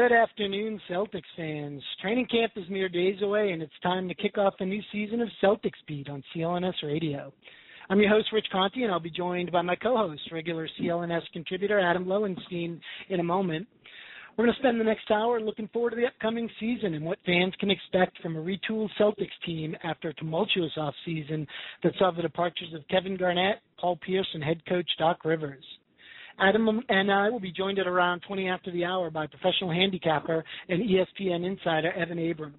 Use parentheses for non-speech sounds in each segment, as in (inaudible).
Good afternoon, Celtics fans. Training camp is mere days away, and it's time to kick off a new season of Celtics Beat on CLNS Radio. I'm your host, Rich Conte, and I'll be joined by my co-host, regular CLNS contributor Adam Lowenstein, in a moment. We're going to spend the next hour looking forward to the upcoming season and what fans can expect from a retooled Celtics team after a tumultuous offseason that saw the departures of Kevin Garnett, Paul Pierce, and head coach Doc Rivers. Adam and I will be joined at around 20 after the hour by professional handicapper and ESPN insider Evan Abrams.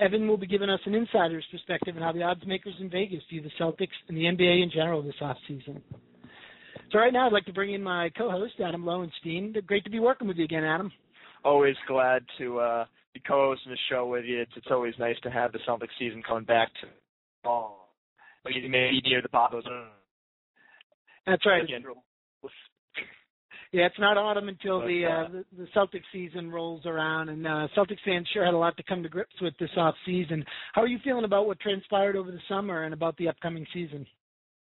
Evan will be giving us an insider's perspective on how the odds makers in Vegas view the Celtics and the NBA in general this offseason. So right now I'd like to bring in my co-host Adam Lowenstein. Great to be working with you again, Adam. always glad to uh, be co-hosting the show with you. It's, it's always nice to have the Celtics season coming back to oh, maybe near the bottom. That's right. Again, (laughs) Yeah, it's not autumn until the, uh, uh, the the Celtics season rolls around, and uh, Celtics fans sure had a lot to come to grips with this off season. How are you feeling about what transpired over the summer and about the upcoming season?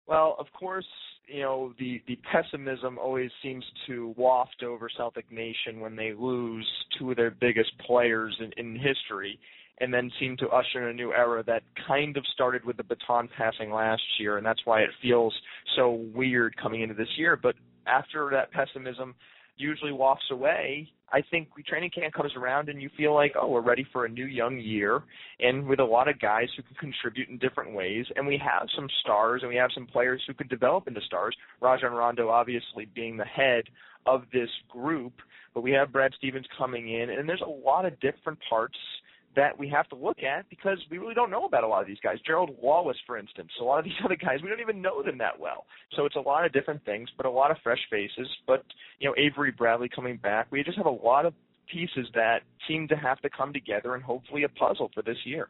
Well, of course, you know the the pessimism always seems to waft over Celtic Nation when they lose two of their biggest players in, in history, and then seemed to usher in a new era that kind of started with the baton passing last year, and that's why it feels so weird coming into this year. But after that pessimism usually wafts away, I think training camp comes around and you feel like, oh, we're ready for a new young year, and with a lot of guys who can contribute in different ways, and we have some stars and we have some players who could develop into stars. Rajon Rondo obviously being the head of this group, but we have Brad Stevens coming in, and there's a lot of different parts that we have to look at because we really don't know about a lot of these guys. Gerald Wallace, for instance, a lot of (laughs) these other guys, we don't even know them that well. So it's a lot of different things, but a lot of fresh faces. But you know, Avery Bradley coming back, we just have a lot of pieces that seem to have to come together and hopefully a puzzle for this year.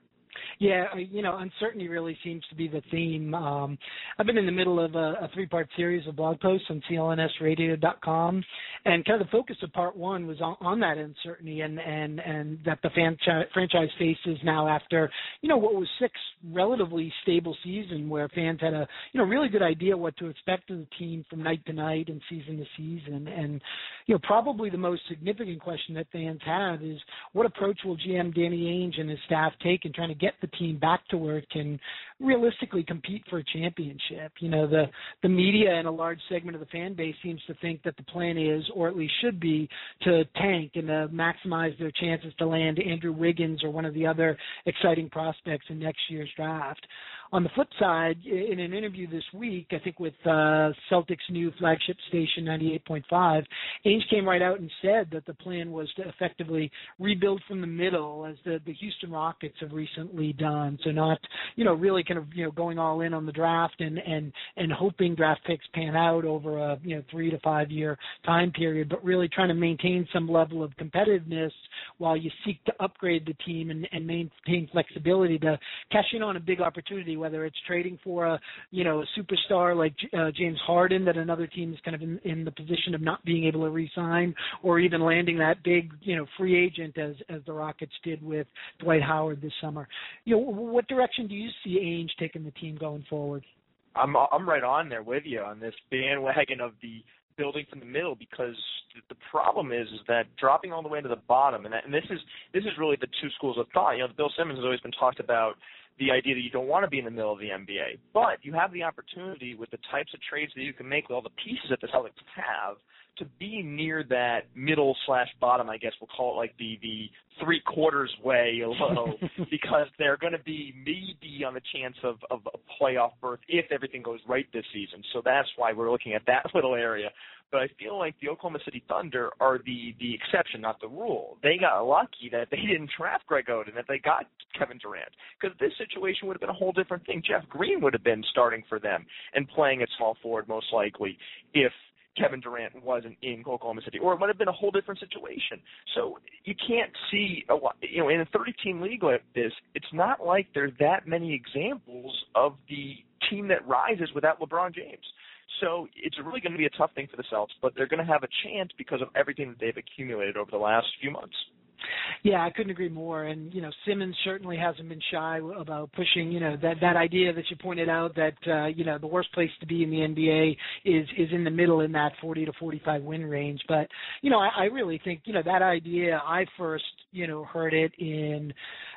Yeah, you know, uncertainty really seems to be the theme. Um, I've been in the middle of a, a three-part series of blog posts on clnsradio.com, and kind of the focus of part one was on, on that uncertainty and and and that the franchise franchise faces now after you know what was six relatively stable season where fans had a you know really good idea what to expect of the team from night to night and season to season, and you know probably the most significant question that fans have is what approach will GM Danny Ainge and his staff take in trying to get the team back to where it can realistically compete for a championship. You know, the the media and a large segment of the fan base seems to think that the plan is, or at least should be, to tank and to maximize their chances to land Andrew Wiggins or one of the other exciting prospects in next year's draft. On the flip side, in an interview this week, I think with uh, Celtics' new flagship station 98.5, Ainge came right out and said that the plan was to effectively rebuild from the middle, as the the Houston Rockets have recently done. So not, you know, really kind of you know going all in on the draft and and and hoping draft picks pan out over a you know three to five year time period, but really trying to maintain some level of competitiveness while you seek to upgrade the team and, and maintain flexibility to cash in on a big opportunity, whether it's trading for a you know a superstar like uh, James Harden that another team is kind of in, in the position of not being able to re-sign, or even landing that big you know free agent as as the Rockets did with Dwight Howard this summer. You know, what direction do you see Ainge taking the team going forward? I'm I'm right on there with you on this bandwagon of the building from the middle because the problem is, is that dropping all the way to the bottom, and, that, and this is this is really the two schools of thought. You know, Bill Simmons has always been talked about the idea that you don't want to be in the middle of the NBA, but you have the opportunity with the types of trades that you can make with all the pieces that the Celtics have to be near that middle slash bottom, I guess we'll call it like the the three quarters way (laughs) low, because they're going to be maybe on the chance of of a playoff berth if everything goes right this season. So that's why we're looking at that (laughs) little area. But I feel like the Oklahoma City Thunder are the the exception, not the rule. They got lucky that they (laughs) didn't draft Greg Oden, that they got Kevin Durant, because this situation would have been a whole different thing. Jeff Green would have been starting for them and playing at small forward most likely if Kevin Durant wasn't in Oklahoma City, or it might have been a whole different situation. So you can't see, a lot, you know, in a 30-team league like this, it's not like there's that many examples of the team that rises without LeBron James. So it's really going to be a tough thing for the Celtics, but they're going to have a chance because of everything that they've accumulated over the last few months. Yeah, I couldn't agree more. And you know, Simmons certainly hasn't been shy about pushing. You know that that idea that you pointed out that uh, you know the worst place to be in the NBA is is in the middle in that 40 to 45 win range. But you know, I, I really think you know that idea. I first you know heard it in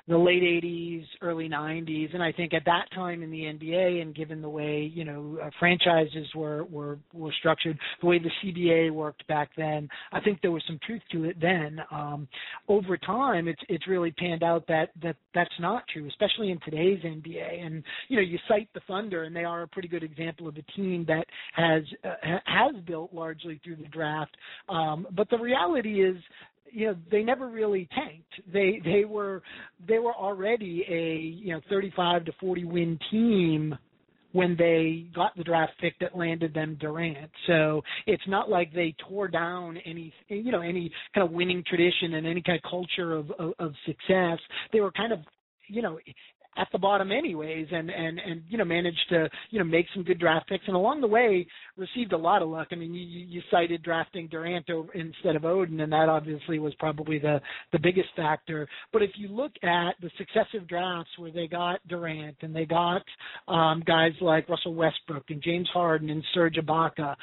the late 80s, early 90s, and I think at that time in the NBA, and given the way you know uh, franchises were were were structured, the way the CBA worked back then, I think there was some truth to it then. Um, over time, it's it's really panned out that that that's not true, especially in today's NBA. And you know, you cite the Thunder, and they are a pretty good example of a team that has uh, has built largely through the draft. Um, but the reality is you know they never really tanked they they were they were already a you know 35 to 40 win team when they got the draft pick that landed them Durant. So it's not like they tore down any you know any kind of winning tradition and any kind of culture of of, of success. They were kind of you know at the bottom anyways and and and you know managed to you know make some good draft picks and along the way received a lot of luck. I mean you you cited drafting durant instead of oden and that obviously was probably the the biggest factor. But if you look at the successive drafts where they got durant and they got um guys like russell westbrook and james harden and serge ibaka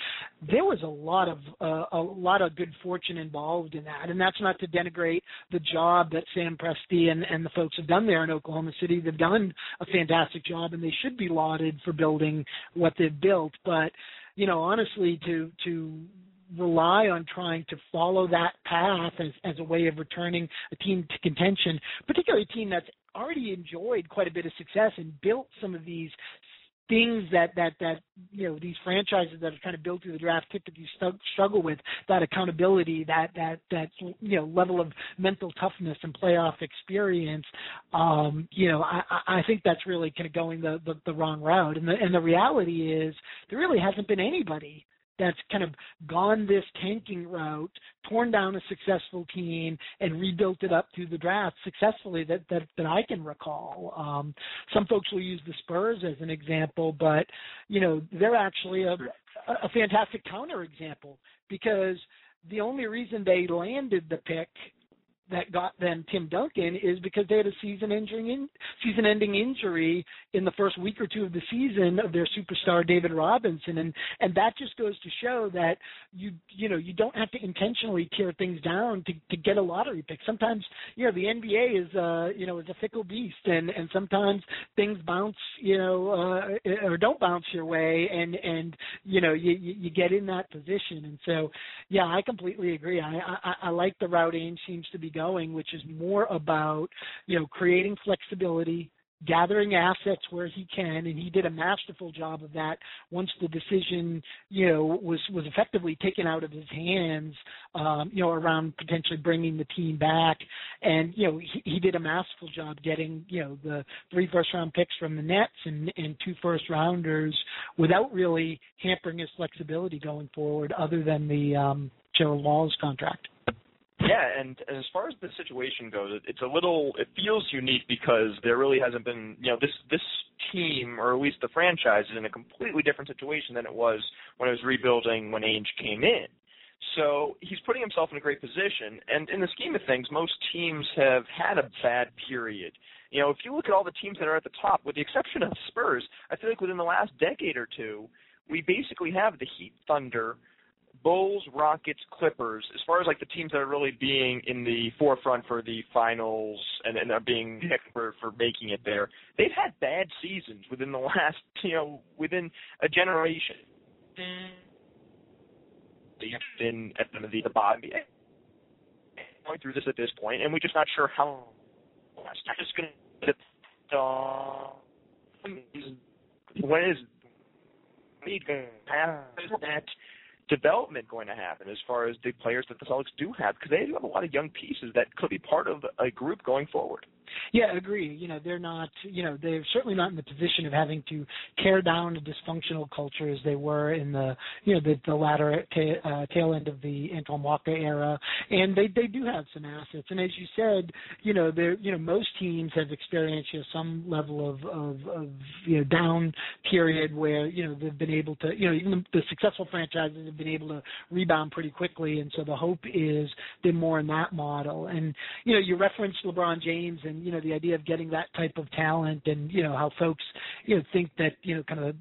there was a lot of uh, a lot of good fortune involved in that. And that's not to denigrate the job that sam presti and and the folks have done there in oklahoma city. They've done a fantastic job and they should be lauded for building what they've built. But, you know, honestly, to, to, rely on trying to follow that path as, as a way of returning a team to contention, particularly a team that's already enjoyed quite a bit of success and built some of these things that that that you know these franchises that are kind of built through the draft typically st- struggle with that accountability that that that you know level of mental toughness and playoff experience um you know i i think that's really kind of going the the, the wrong route. And the and the reality is there really hasn't been anybody that's kind of gone this tanking route, torn down a successful team, and rebuilt it up through the draft successfully that that, that I can recall. Um, some folks will use the Spurs as an example, but you know they're actually a, a fantastic counter example because the only reason they landed the pick that got them Tim Duncan is because they had a season ending in, season ending injury in the first week or two of the season of their superstar David Robinson and and that just goes to show that you you know you don't have to intentionally tear things down to to get a lottery pick. Sometimes you know the NBA is uh you know is a fickle beast and and sometimes things bounce you know uh or don't bounce your way and and you know you, you get in that position and so yeah I completely agree. I I, I like the route Ainge seems to be going, which is more about you know creating flexibility, gathering assets where he can, and he did a masterful job of that once the decision, you know, was was effectively taken out of his hands, um, you know, around potentially bringing the team back, and you know, he, he did a masterful job getting, you know, the three first round picks from the Nets and and two first rounders without really hampering his flexibility going forward, other than the um, Gerald Wallace contract. Yeah, and, as far as the situation goes, it's a little. It feels unique because there really hasn't been. You know, this this team, or at least the franchise, is in a completely different situation than it was when it was rebuilding when Ainge came in. So he's putting himself in a great position. And in the scheme of things, most teams have had a bad period. You know, if you look at all the teams that are at the top, with the exception of Spurs, I feel like within the last decade or two, we basically have the Heat, Thunder, Bulls, Rockets, Clippers, as far as like the teams that are really being in the forefront for the finals and, and are being picked for, for making it there, they've had bad seasons within the (laughs) last, you know, within a generation. They have been at the, the bottom going through this at this point, and we're just not sure how. I'm just going to. Uh, when is that development going to happen as far as the players that the Celtics do have? Because they do have a lot of young pieces that could be part of a group going forward. Yeah, agree. You know, they're not, you know, they're certainly not in the position of having to tear down a dysfunctional culture as they were in the, you know, the, the latter ta- uh, tail end of the Antoine Walker era. And they they do have some assets. And as you said, you know, they're, you know, most teams have experienced you know, some level of, of, of you know down period where you know they've been able to, you know, even the successful franchises have been able to rebound pretty quickly. And so the hope is they're more in that model. And you know, you referenced LeBron James and you know the idea of getting that type of talent and you know how folks you know think that you know kind of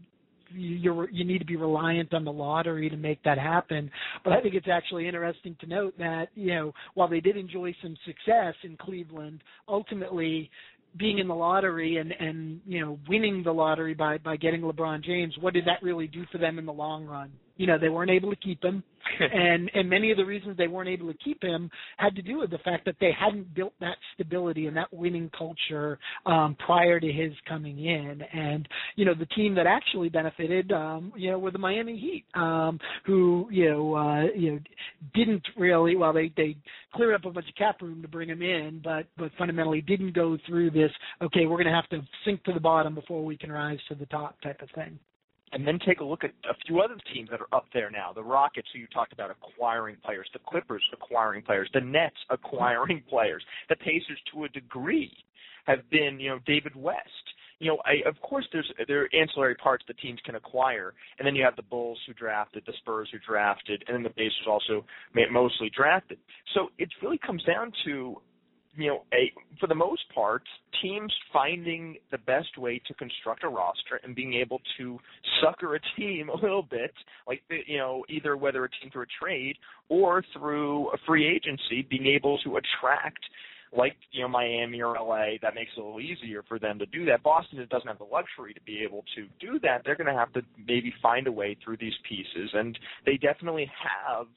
you're you need to be reliant on the lottery to make that happen. But I think it's actually interesting to note that you know while they did enjoy some success in Cleveland, ultimately being in the lottery and and you know winning the lottery by by getting LeBron James, what did that really do for them in the long run? You know, they weren't able to keep him. (laughs) and and many of the reasons they weren't able to keep him had to do with the fact that they hadn't built that stability and that winning culture um prior to his coming in and you know the team that actually benefited um you know were the Miami Heat um who you know uh you know didn't really well they they cleared up a bunch of cap room to bring him in but but fundamentally didn't go through this okay we're going to have to sink to the bottom before we can rise to the top type of thing and then take a look at a few other teams that are up there now. The Rockets, who you talked about acquiring players, the Clippers acquiring players, the Nets acquiring (laughs) players, the Pacers to a degree have been, you know, David West. You know, I, of course, there's there are ancillary parts that teams can acquire, and then you have the Bulls who drafted, the Spurs who drafted, and then the Pacers also mostly drafted. So it really comes down to you know, a for the most part, teams finding the best way to construct a roster and being able to sucker a team (laughs) a little bit, like you know, either whether a team through a trade or through a free agency, being able to attract like you know Miami or LA, that makes it a little easier for them to do that. Boston doesn't have the luxury to be able to do that. They're going to have to maybe find a way through these pieces, and they definitely have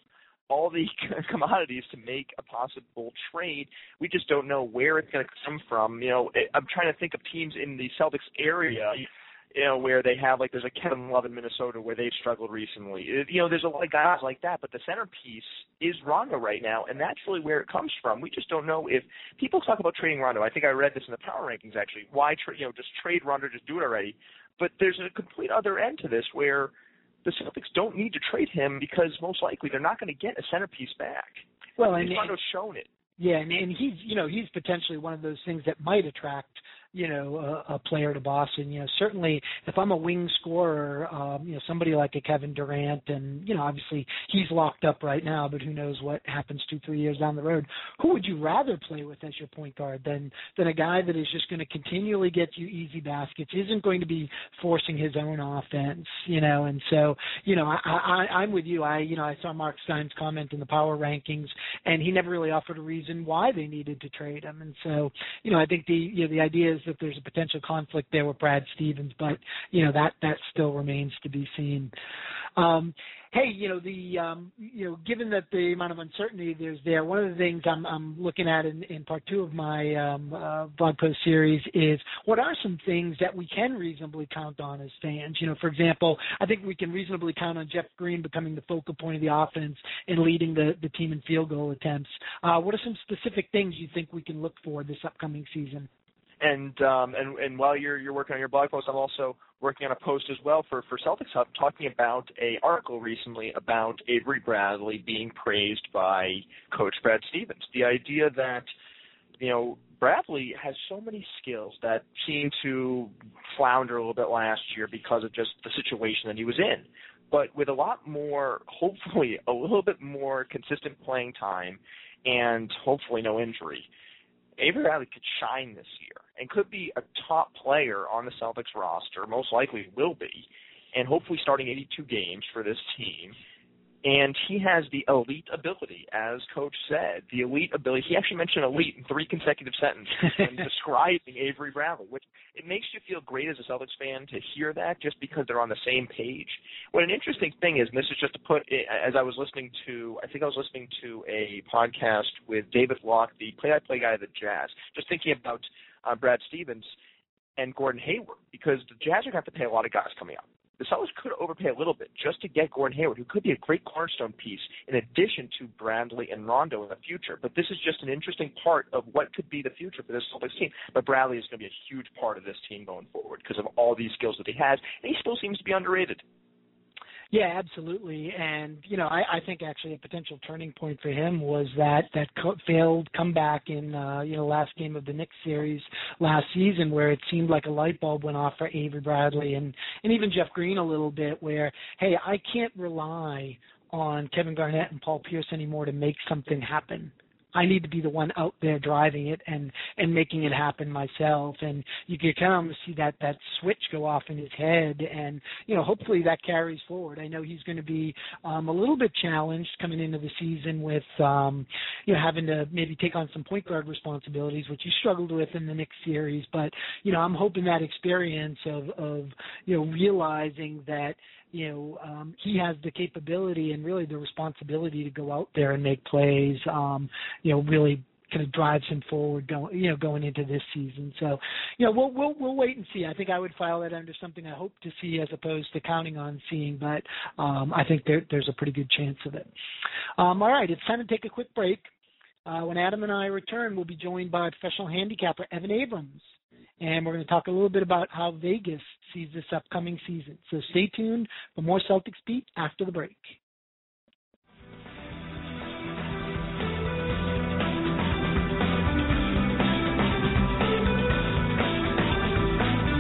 all the (laughs) commodities to make a possible trade. We just don't know where it's going to come from. You know, I'm trying to think of teams in the Celtics area. You know, where they have like there's a Kevin Love in Minnesota where they've struggled recently. You know, there's a lot of guys like that, but the centerpiece is Rondo right now, and that's really where it comes from. We just don't know if people talk about trading Rondo. I think I read this in the power rankings actually. Why, tra- you know, just trade Rondo, just do it already. But there's a complete other end to this where the Celtics don't need to trade him because most likely they're not going to get a centerpiece back. Well, and, and shown it. Yeah, and, and he's you know he's potentially one of those things that might attract you know, a, a player to Boston. You know, certainly if I'm a wing scorer, um, you know, somebody like a Kevin Durant, and you know, obviously he's locked up right now, but who knows what happens two, three years down the road. Who would you rather play with as your point guard than than a guy that is just going to continually get you easy baskets, isn't going to be forcing his own offense, you know? And so, you know, I, I I'm with you. I you know I saw Mark Stein's comment in the power rankings, and he never really offered a reason why they needed to trade him. And so, you know, I think the you know the idea that there's a potential conflict there with Brad Stevens, but you know that that still remains to be seen. Um, hey, you know the um, you know given that the amount of uncertainty there's there, one of the things I'm, I'm looking at in, in part two of my um, uh, blog post series is what are some things that we can reasonably count on as fans. You know, for example, I think we can reasonably count on Jeff Green becoming the focal point of the offense and leading the the team in field goal attempts. Uh, what are some specific things you think we can look for this upcoming season? And um, and and while you're you're working on your blog post, I'm also working on a post as well for for Celtics Hub, talking about a article recently about Avery Bradley being praised by Coach Brad Stevens. The idea that you know Bradley has so many skills that seemed to flounder a little bit last year because of just the situation that he was in. But with a lot more, hopefully, a little bit more consistent playing time, and hopefully no injury, Avery Bradley could shine this year and could be a top player on the Celtics roster, most likely will be, and hopefully starting 82 games for this team. and he has the elite ability, as Coach said, the elite ability. He actually mentioned elite in three consecutive sentences (laughs) when describing Avery Bradley, which it makes you feel great as a Celtics fan to hear that, just because they're on the same page. What an interesting thing is, and this is just to put, as I was listening to, I think I was listening to a podcast with David Locke, the play-by-play guy of the Jazz, just thinking about uh, Brad Stevens and Gordon Hayward, because the Jazz are going to have to pay a lot of guys coming up the Celtics could overpay a little bit just to get Gordon Hayward, who could be a great cornerstone piece in addition to Bradley and Rondo in the future. But this is just an interesting part of what could be the future for this Celtics team. But Bradley is going to be a huge part of this team going forward because of all these skills that he has, and he still seems to be underrated. Yeah, absolutely. And you know, I, I think actually a potential turning point for him was that that co- failed comeback in uh, you know last game of the Knicks series last season, where it seemed like a light bulb went off for Avery Bradley and and even Jeff Green a little bit, where hey, I can't rely on Kevin Garnett and Paul Pierce anymore to make something happen. I need to be the one out there driving it and and making it happen myself. And you can kind of see that that switch go off in his head, and you know hopefully that carries forward. I know he's going to be um, a little bit challenged coming into the season with um, you know having to maybe take on some point guard responsibilities, which he struggled with in the Knicks series. But you know I'm hoping that experience of of you know realizing that you know um, he has the capability and really the responsibility to go out there and make plays. Um, you know, really kind of drives him forward going you know going into this season. So, you know, we'll we'll we'll wait and see. I think I would file that under something I hope to see as opposed to counting on seeing, but um I think there there's a pretty good chance of it. Um all right, it's time to take a quick break. Uh, when Adam and I return, we'll be joined by professional handicapper Evan Abrams and we're going to talk a little bit about how Vegas sees this upcoming season. So stay tuned for more Celtics Beat after the break.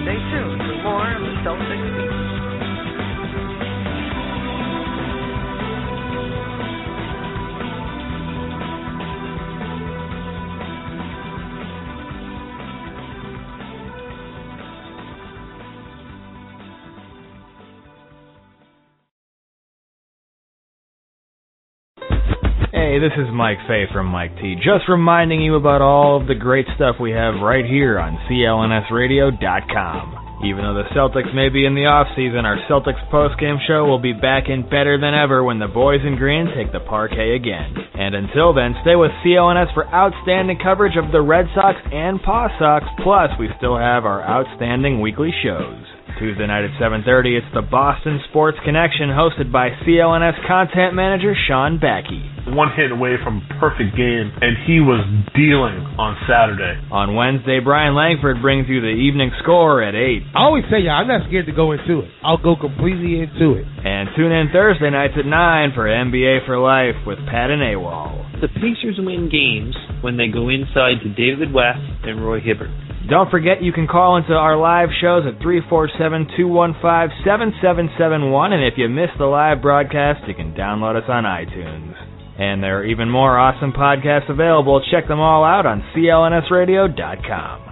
Stay tuned for more of the Celtics This is Mike Fay from Mike T. Just reminding you about all of the great stuff we have right here on CLNSradio.com. Even though the Celtics may be in the off season, our Celtics postgame show will be back in better than ever when the boys in green take the parquet again. And until then, stay with CLNS for outstanding coverage of the Red Sox and Paw Sox. Plus, we still have our outstanding weekly shows. Tuesday night at 7:30, it's the Boston Sports Connection, hosted by CLNS content manager Sean Backey. One hit away from perfect game, and he was dealing on Saturday. On Wednesday, Brian Langford brings you the evening score at 8. I always tell you, I'm not scared to go into it. I'll go completely into it. And tune in Thursday nights at 9 for NBA for Life with Pat and AWOL. The Pacers win games when they go inside to David West and Roy Hibbert. Don't forget you can call into our live shows at 347-215-7771 and if you missed the live broadcast, you can download us on iTunes. And there are even more awesome podcasts available. Check them all out on clnsradio.com.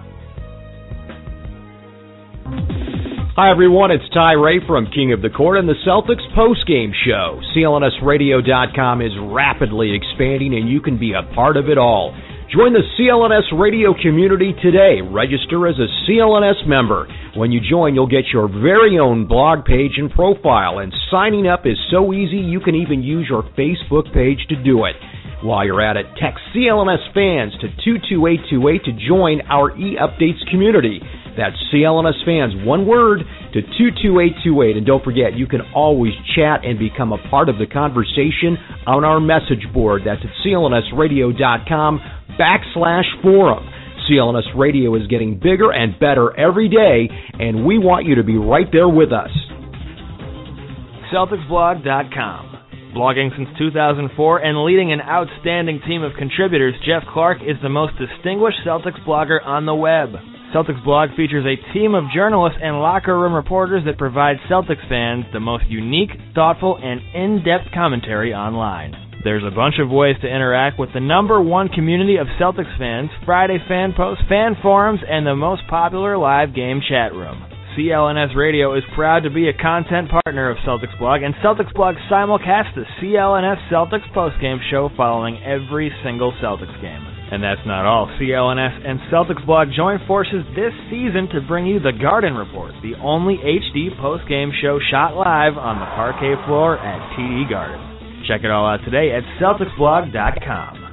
Hi everyone, it's Ty Ray from King of the Court and the Celtics postgame show. CLNSradio.com is rapidly expanding and you can be a part of it all. Join the CLNS radio community today. Register as a CLNS member. When you join, you'll get your very own blog page and profile, and signing up is so easy you can even use your Facebook page to do it. While you're at it, text CLNS fans to 22828 to join our e-updates community. That's CLNS fans, one word, to 22828. And don't forget, you can always chat and become a part of the conversation on our message board. That's at clnsradio.com backslash forum. CLNS Radio is getting bigger and better every day, and we want you to be right there with us. CelticsBlog.com. Blogging since 2004 and leading an outstanding team of contributors, Jeff Clark is the most distinguished Celtics blogger on the web. Celtics Blog features a team of journalists and locker room reporters that provide Celtics fans the most unique, thoughtful, and in depth commentary online. There's a bunch of ways to interact with the number one community of Celtics fans, Friday fan posts, fan forums, and the most popular live game chat room. CLNS Radio is proud to be a content partner of Celtics Blog, and Celtics Blog simulcasts the CLNS Celtics postgame show following every single Celtics game. And that's not all. CLNS and Celtics Blog join forces this season to bring you the Garden Report, the only HD post-game show shot live on the parquet floor at TD Garden. Check it all out today at CelticsBlog.com.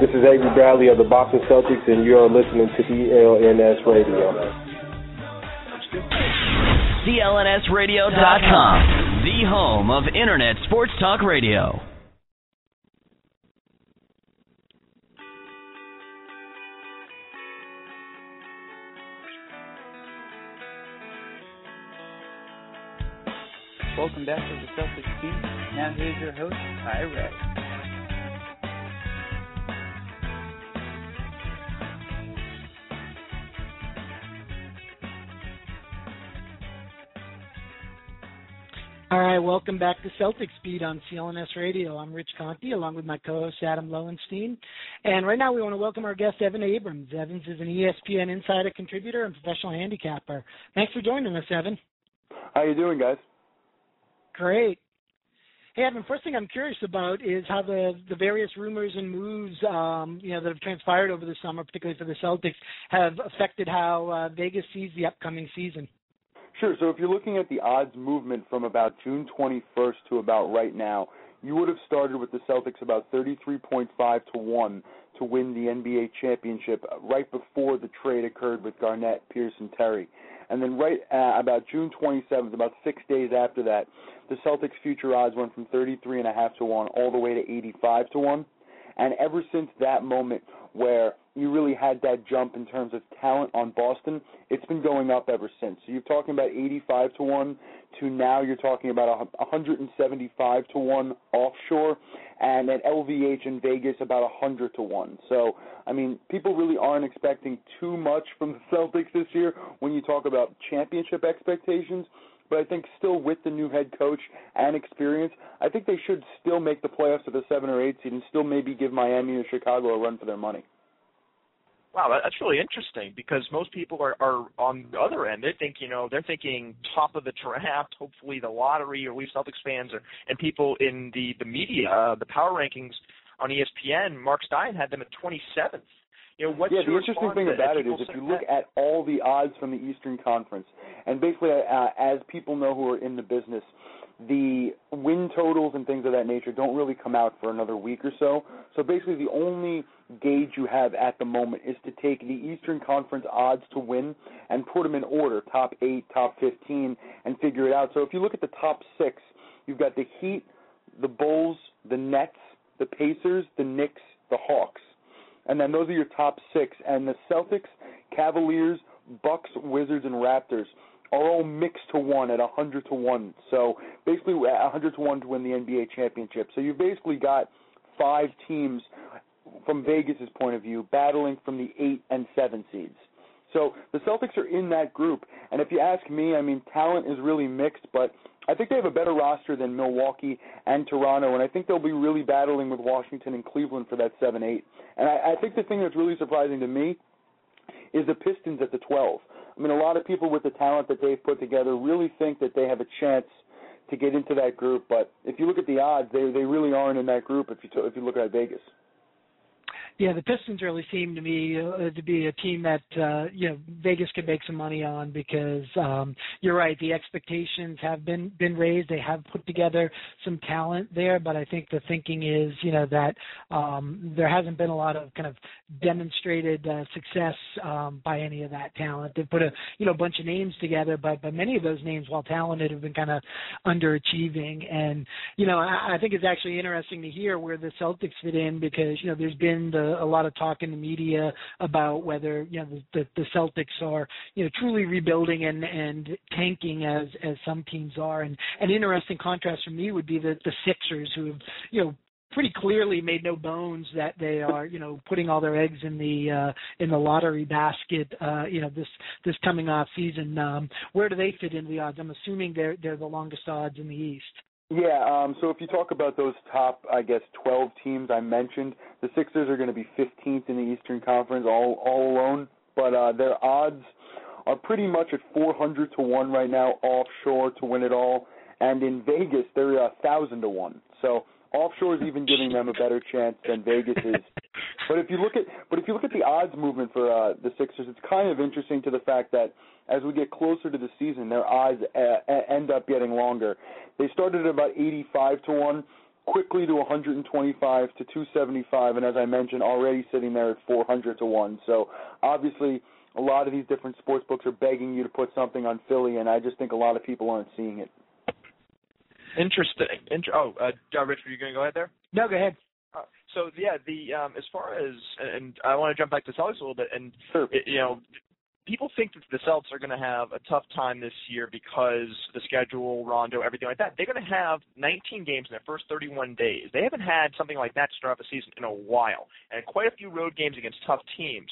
This is Avery Bradley of the Boston Celtics, and you are listening to CLNS Radio. CLNSRadio.com, the home of Internet Sports Talk Radio. Welcome back to the Celtics Beat. Now here's your host, Ty Ray. All right, welcome back to Celtics Beat on CLNS Radio. I'm Rich Conte along with my co-host Adam Lowenstein. And right now we want to welcome our guest Evan Abrams. Evans is an ESPN insider contributor and professional handicapper. Thanks for joining us, Evan. How you doing, guys? Great. Hey, Evan. First thing I'm curious about is how the the various rumors and moves, um, you know, that have transpired over the summer, particularly for the Celtics, have affected how uh, Vegas sees the upcoming season. Sure. So if you're looking at the odds movement from about June 21st to about right now, you would have started with the Celtics about 33.5 to 1 to win the NBA championship right before the trade occurred with Garnett, Pierce, and Terry. And then right uh, about June 27th, about six days after that, the Celtics future odds went from 33.5 to 1 all the way to 85 to 1. And ever since that moment where you really had that jump in terms of talent on Boston, it's been going up ever since. So you're talking about 85 to 1 to now you're talking about 175 to 1 offshore and at LVH in Vegas about 100 to 1. So, I mean, people really aren't expecting too much from the (laughs) Celtics this year when you talk about championship expectations. But I think still with the new head coach and experience, I think they should still make the playoffs at the seven or eight seed and still maybe give Miami or Chicago a run for their money. Wow, that's really interesting because most people are, are on the other end. They think, you know, they're thinking top of the draft, hopefully the lottery, or least Celtics fans or, and people in the the media, uh, the power rankings on ESPN. Mark Stein had them at 27th. You know, what's yeah, the interesting thing about it is if you look that? at all the odds from the Eastern Conference, and basically, uh, as people know who are in the business, the win totals and things of that nature don't really come out for another week or so. So basically, the only gauge you have at the moment is to take the Eastern Conference odds to win and put them in order, top eight, top 15, and figure it out. So if you look at the top six, you've got the Heat, the Bulls, the Nets, the Pacers, the Knicks, the Hawks. And then those are your top six. And the Celtics, Cavaliers, Bucks, Wizards, and Raptors are all mixed to one at 100 to 1. So basically, at 100 to 1 to win the NBA championship. So you've basically got five teams from Vegas's point of view battling from the 8 and 7 seeds. So the Celtics are in that group. And if you ask me, I mean, talent is really mixed, but I think they have a better roster than Milwaukee and Toronto, and I think they'll be really battling with Washington and Cleveland for that 7 8. And I, I think the thing that's really surprising to me is the Pistons at the 12. I mean, a lot of people with the talent that they've put together really think that they have a chance to get into that group. But if you look at the odds, they they really aren't in that group. If you t- if you look at Vegas. Yeah, the Pistons really seem to me uh, to be a team that uh, you know Vegas could make some money on because um, you're right. The expectations have been been raised. They have put together some talent there, but I think the thinking is you know that um, there hasn't been a lot of kind of demonstrated uh, success um, by any of that talent. They've put a you know bunch of names together, but but many of those names, while talented, have been kind of underachieving. And you know I, I think it's actually interesting to hear where the Celtics fit in because you know there's been the a lot of talk in the media about whether you know the, the, Celtics are you know truly rebuilding and and tanking as as some teams are. And an interesting contrast for me would be the the Sixers who have you know pretty clearly made no bones that they are, you know, putting all their eggs in the uh in the lottery basket uh, you know, this this coming off season. Um where do they fit into the odds? I'm assuming they're they're the longest odds in the East. Yeah, um, so if you talk about those top, I guess, 12 teams I mentioned, the Sixers are going to be 15th in the Eastern Conference all all alone, but uh, their odds are pretty much at 400 to one right now offshore to win it all, and in Vegas they're a thousand to one. So offshore is even giving them a better chance than Vegas is. But if you look at but if you look at the odds movement for uh, the Sixers, it's kind of interesting to the fact that as we get closer to the season, their odds uh, end up getting longer. They started at about 85 to one, quickly to 125 to 275, and as I mentioned, already sitting there at 400 to one. So obviously. A lot of these different sports books are begging you to put something on Philly, and I just think a lot of people aren't seeing it. Interesting. Inter- oh, uh, Rich, were you going to go ahead there? No, go ahead. So yeah, the um, as far as and I want to jump back to Celtics a little bit, and sure. it, you know, people think that the Celtics are going to have a tough time this year because the schedule, Rondo, everything like that. They're going to have 19 games in their first 31 days. They haven't had something like that to start off a season in a while, and quite a few road games against tough teams.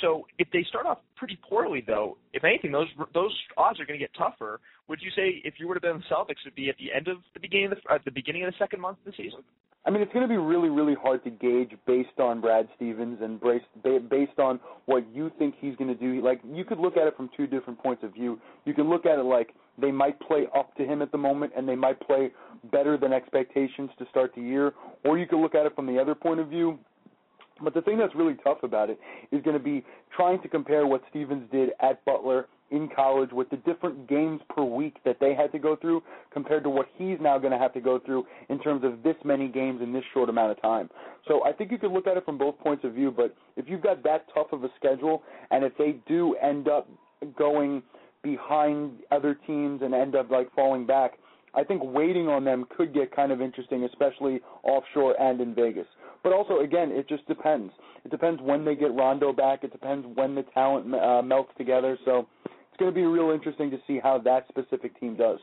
So if they start off pretty poorly, though, if anything, those those odds are going to get tougher. Would you say if you were to bet on the Celtics, it would be at the end of the beginning of the at the beginning of the second month of the season? I mean, it's going to be really, really hard to gauge based on Brad Stevens and based on what you think he's going to do. Like, you could look at it from two different points of view. You can look at it like they might play up to him at the moment and they might play better than expectations to start the year, or you could look at it from the other point of view but the thing that's really tough about it is going to be trying to compare what Stevens did at Butler in college with the different games per week that they had to go through compared to what he's now going to have to go through in terms of this many games in this short amount of time. So I think you could look at it from both points of view, but if you've got that tough of a schedule and if they do end up going behind other teams and end up like falling back, I think waiting on them could get kind of interesting, especially offshore and in Vegas. But also, again, it just depends. It depends when they get Rondo back. It depends when the talent uh, melts together. So it's going to be real interesting to see how that specific team does.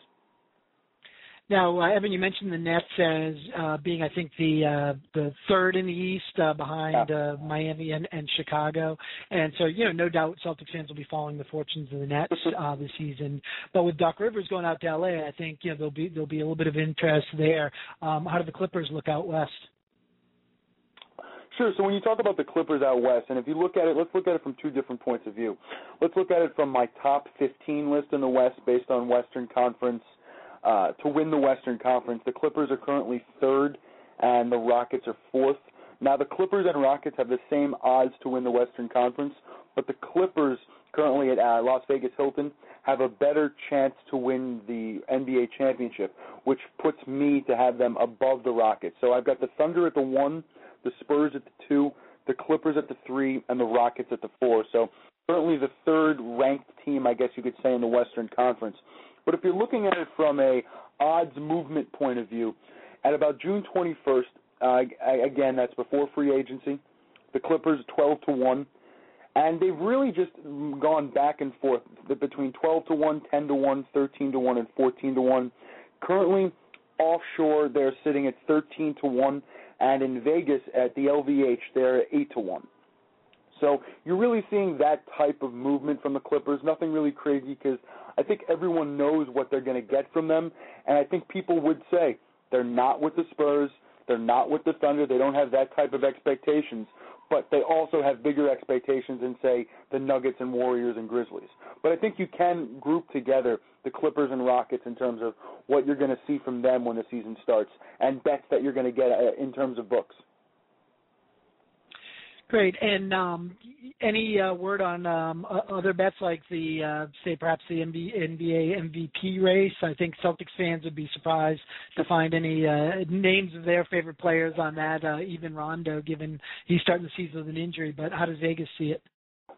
Now, uh, Evan, you mentioned the Nets as uh, being, I think, the uh, the third in the East uh, behind yeah. uh, Miami and, and Chicago, and so you know, no doubt Celtics fans will be following the fortunes of the Nets (laughs) uh, this season. But with Doc Rivers going out to LA, I think you know there'll be there'll be a little bit of interest there. Um, how do the Clippers look out west? Sure. So when you talk about the Clippers out west, and if you look at it, let's look at it from two different points of view. Let's look at it from my top 15 list in the West based on Western Conference. Uh, to win the Western Conference, the Clippers are currently third, and the Rockets are fourth. Now the Clippers and Rockets have the same odds to win the Western Conference, but the Clippers currently at uh, Las Vegas Hilton have a better chance to win the NBA championship, which puts me to have them above the Rockets. So I've got the Thunder at the one, the Spurs at the two, the Clippers at the three, and the Rockets at the four. So certainly the third ranked team, I guess you could say, in the Western Conference. But if you're looking at it from a odds movement point of view, at about June 21st, uh, again that's before free agency, the Clippers 12 to one, and they've really just gone back and forth between 12 to one, 10 to one, 13 to one, and 14 to one. Currently, offshore they're sitting at 13 to one, and in Vegas at the LVH they're eight to one. So you're really seeing that type of movement from the Clippers. Nothing really crazy because I think everyone knows what they're going to get from them, and I think people would say they're not with the Spurs, they're not with the Thunder, they don't have that type of expectations but they also have bigger expectations than say the Nuggets and Warriors and Grizzlies. But I think you can group together the Clippers and Rockets in terms of what you're going to see from them when the season starts and bets that you're going to get uh, in terms of books. Great. And um, any uh, word on um, other bets like the, uh, say, perhaps the NBA MVP race? I think Celtics fans would be surprised to find any uh, names of their favorite players on that, even Rondo, given he's starting the season with an injury. But how does Vegas see it?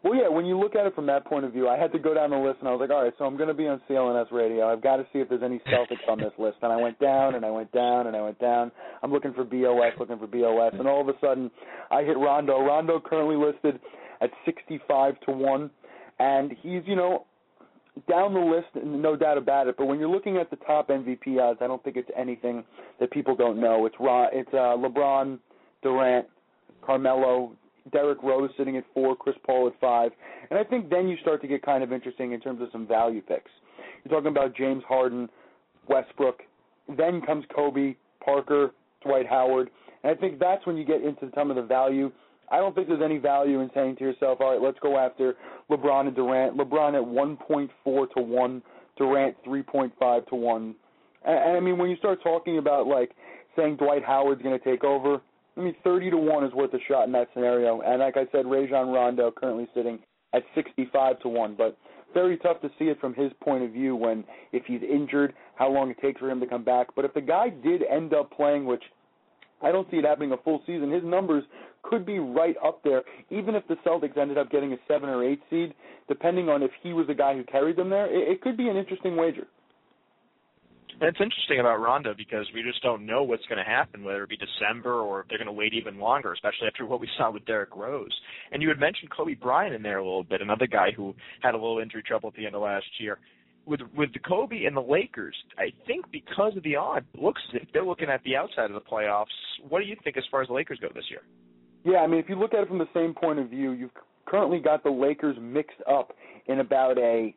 Well, yeah, when you look at it from that point of view, I had to go down the list and I was like, all right, so I'm going to be on CLNS radio. I've got to see if there's any Celtics on this list. And I went down and I went down and I went down. I'm looking for BOS, looking for BOS, and all of a sudden I hit Rondo. Rondo currently listed at 65 to one, and he's you know down the list, no doubt about it. But when you're looking at the top MVP odds, I don't think it's anything that people don't know. It's it's uh, LeBron, Durant, Carmelo, Derrick Rose sitting at four, Chris Paul at five, and I think then you start to get kind of interesting in terms of some value picks. You're talking about James Harden, Westbrook, then comes Kobe, Parker, Dwight Howard, and I think that's when you get into some of the value I don't think there's any value in saying to yourself, all right, let's go after LeBron and Durant. LeBron at 1.4 to 1, Durant 3.5 to 1. And, and I mean, when you start talking about like saying Dwight Howard's going to take over, I mean, 30 to 1 is worth a shot in that scenario. And like I said, Rajon Rondo currently sitting at 65 to 1. But very tough to see it from his point of view when if he's injured, how long it takes for him to come back. But if the guy did end up playing, which I don't see it happening a full season. His numbers could be right up there, even if the Celtics ended up getting a seven or eight seed, depending on if he was the guy who carried them there. It, it could be an interesting wager. It's interesting about Rondo because we just don't know what's going to happen, whether it be December or if they're going to wait even longer, especially after what we saw with Derrick Rose. And you had mentioned Kobe Bryant in there a little bit, another guy who had a little injury trouble at the end of last year with with the Kobe and the Lakers, I think because of the odd looks they're looking at the outside of the playoffs. What do you think as far as the Lakers go this year? Yeah, I mean, if you look at it from the same point of view, you've currently got the Lakers mixed up in about a,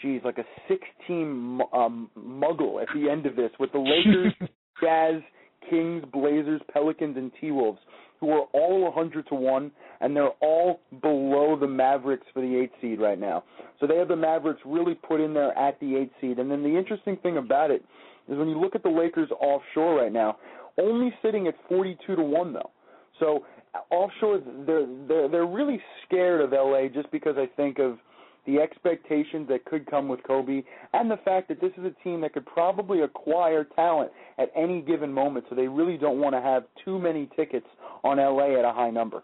geez, like a six-team um, muggle at the end of this with the (laughs) Lakers, Jazz, Kings, Blazers, Pelicans, and T Wolves who are all 100 to 1, and they're all below the Mavericks for the 8 seed right now. So they have the Mavericks really put in there at the 8 seed. And then the interesting thing about it is when you look at the Lakers offshore right now, only sitting at 42 to 1 though. So offshore they're they're they're really scared of LA just because I think of the expectations that could come with Kobe, and the fact that this is a team that could probably acquire talent at any given moment. So they really don't want to have too many tickets on LA at a high number.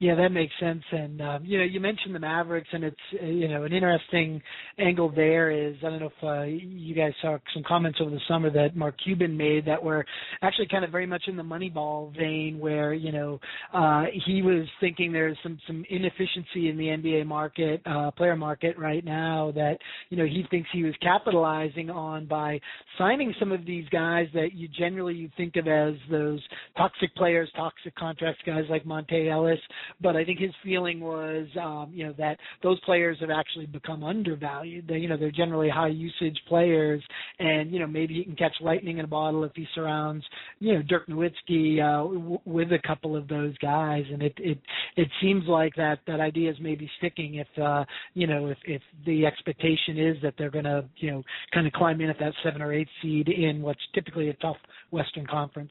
Yeah, that makes sense. And um, you know, you mentioned the Mavericks, and it's uh, you know an interesting angle there is I don't know if uh, you guys saw some comments over the summer that Mark Cuban made that were actually kind of very much in the Moneyball vein, where you know uh, he was thinking there's some some inefficiency in the NBA market, uh, player market right now that you know he thinks he was capitalizing on by signing some of these guys that you generally you think of as those toxic players, toxic contracts, guys like Monta Ellis but I think his feeling was, um, you know, that those players have actually become undervalued. They, you know, they're generally high usage players, and you know, maybe he can catch lightning in a bottle if he surrounds, you know, Dirk Nowitzki uh, w- with a couple of those guys. And it it it seems like that that idea is maybe sticking if uh, you know if if the expectation is that they're going to you know kind of climb in at that seven or eight seed in what's typically a tough Western Conference.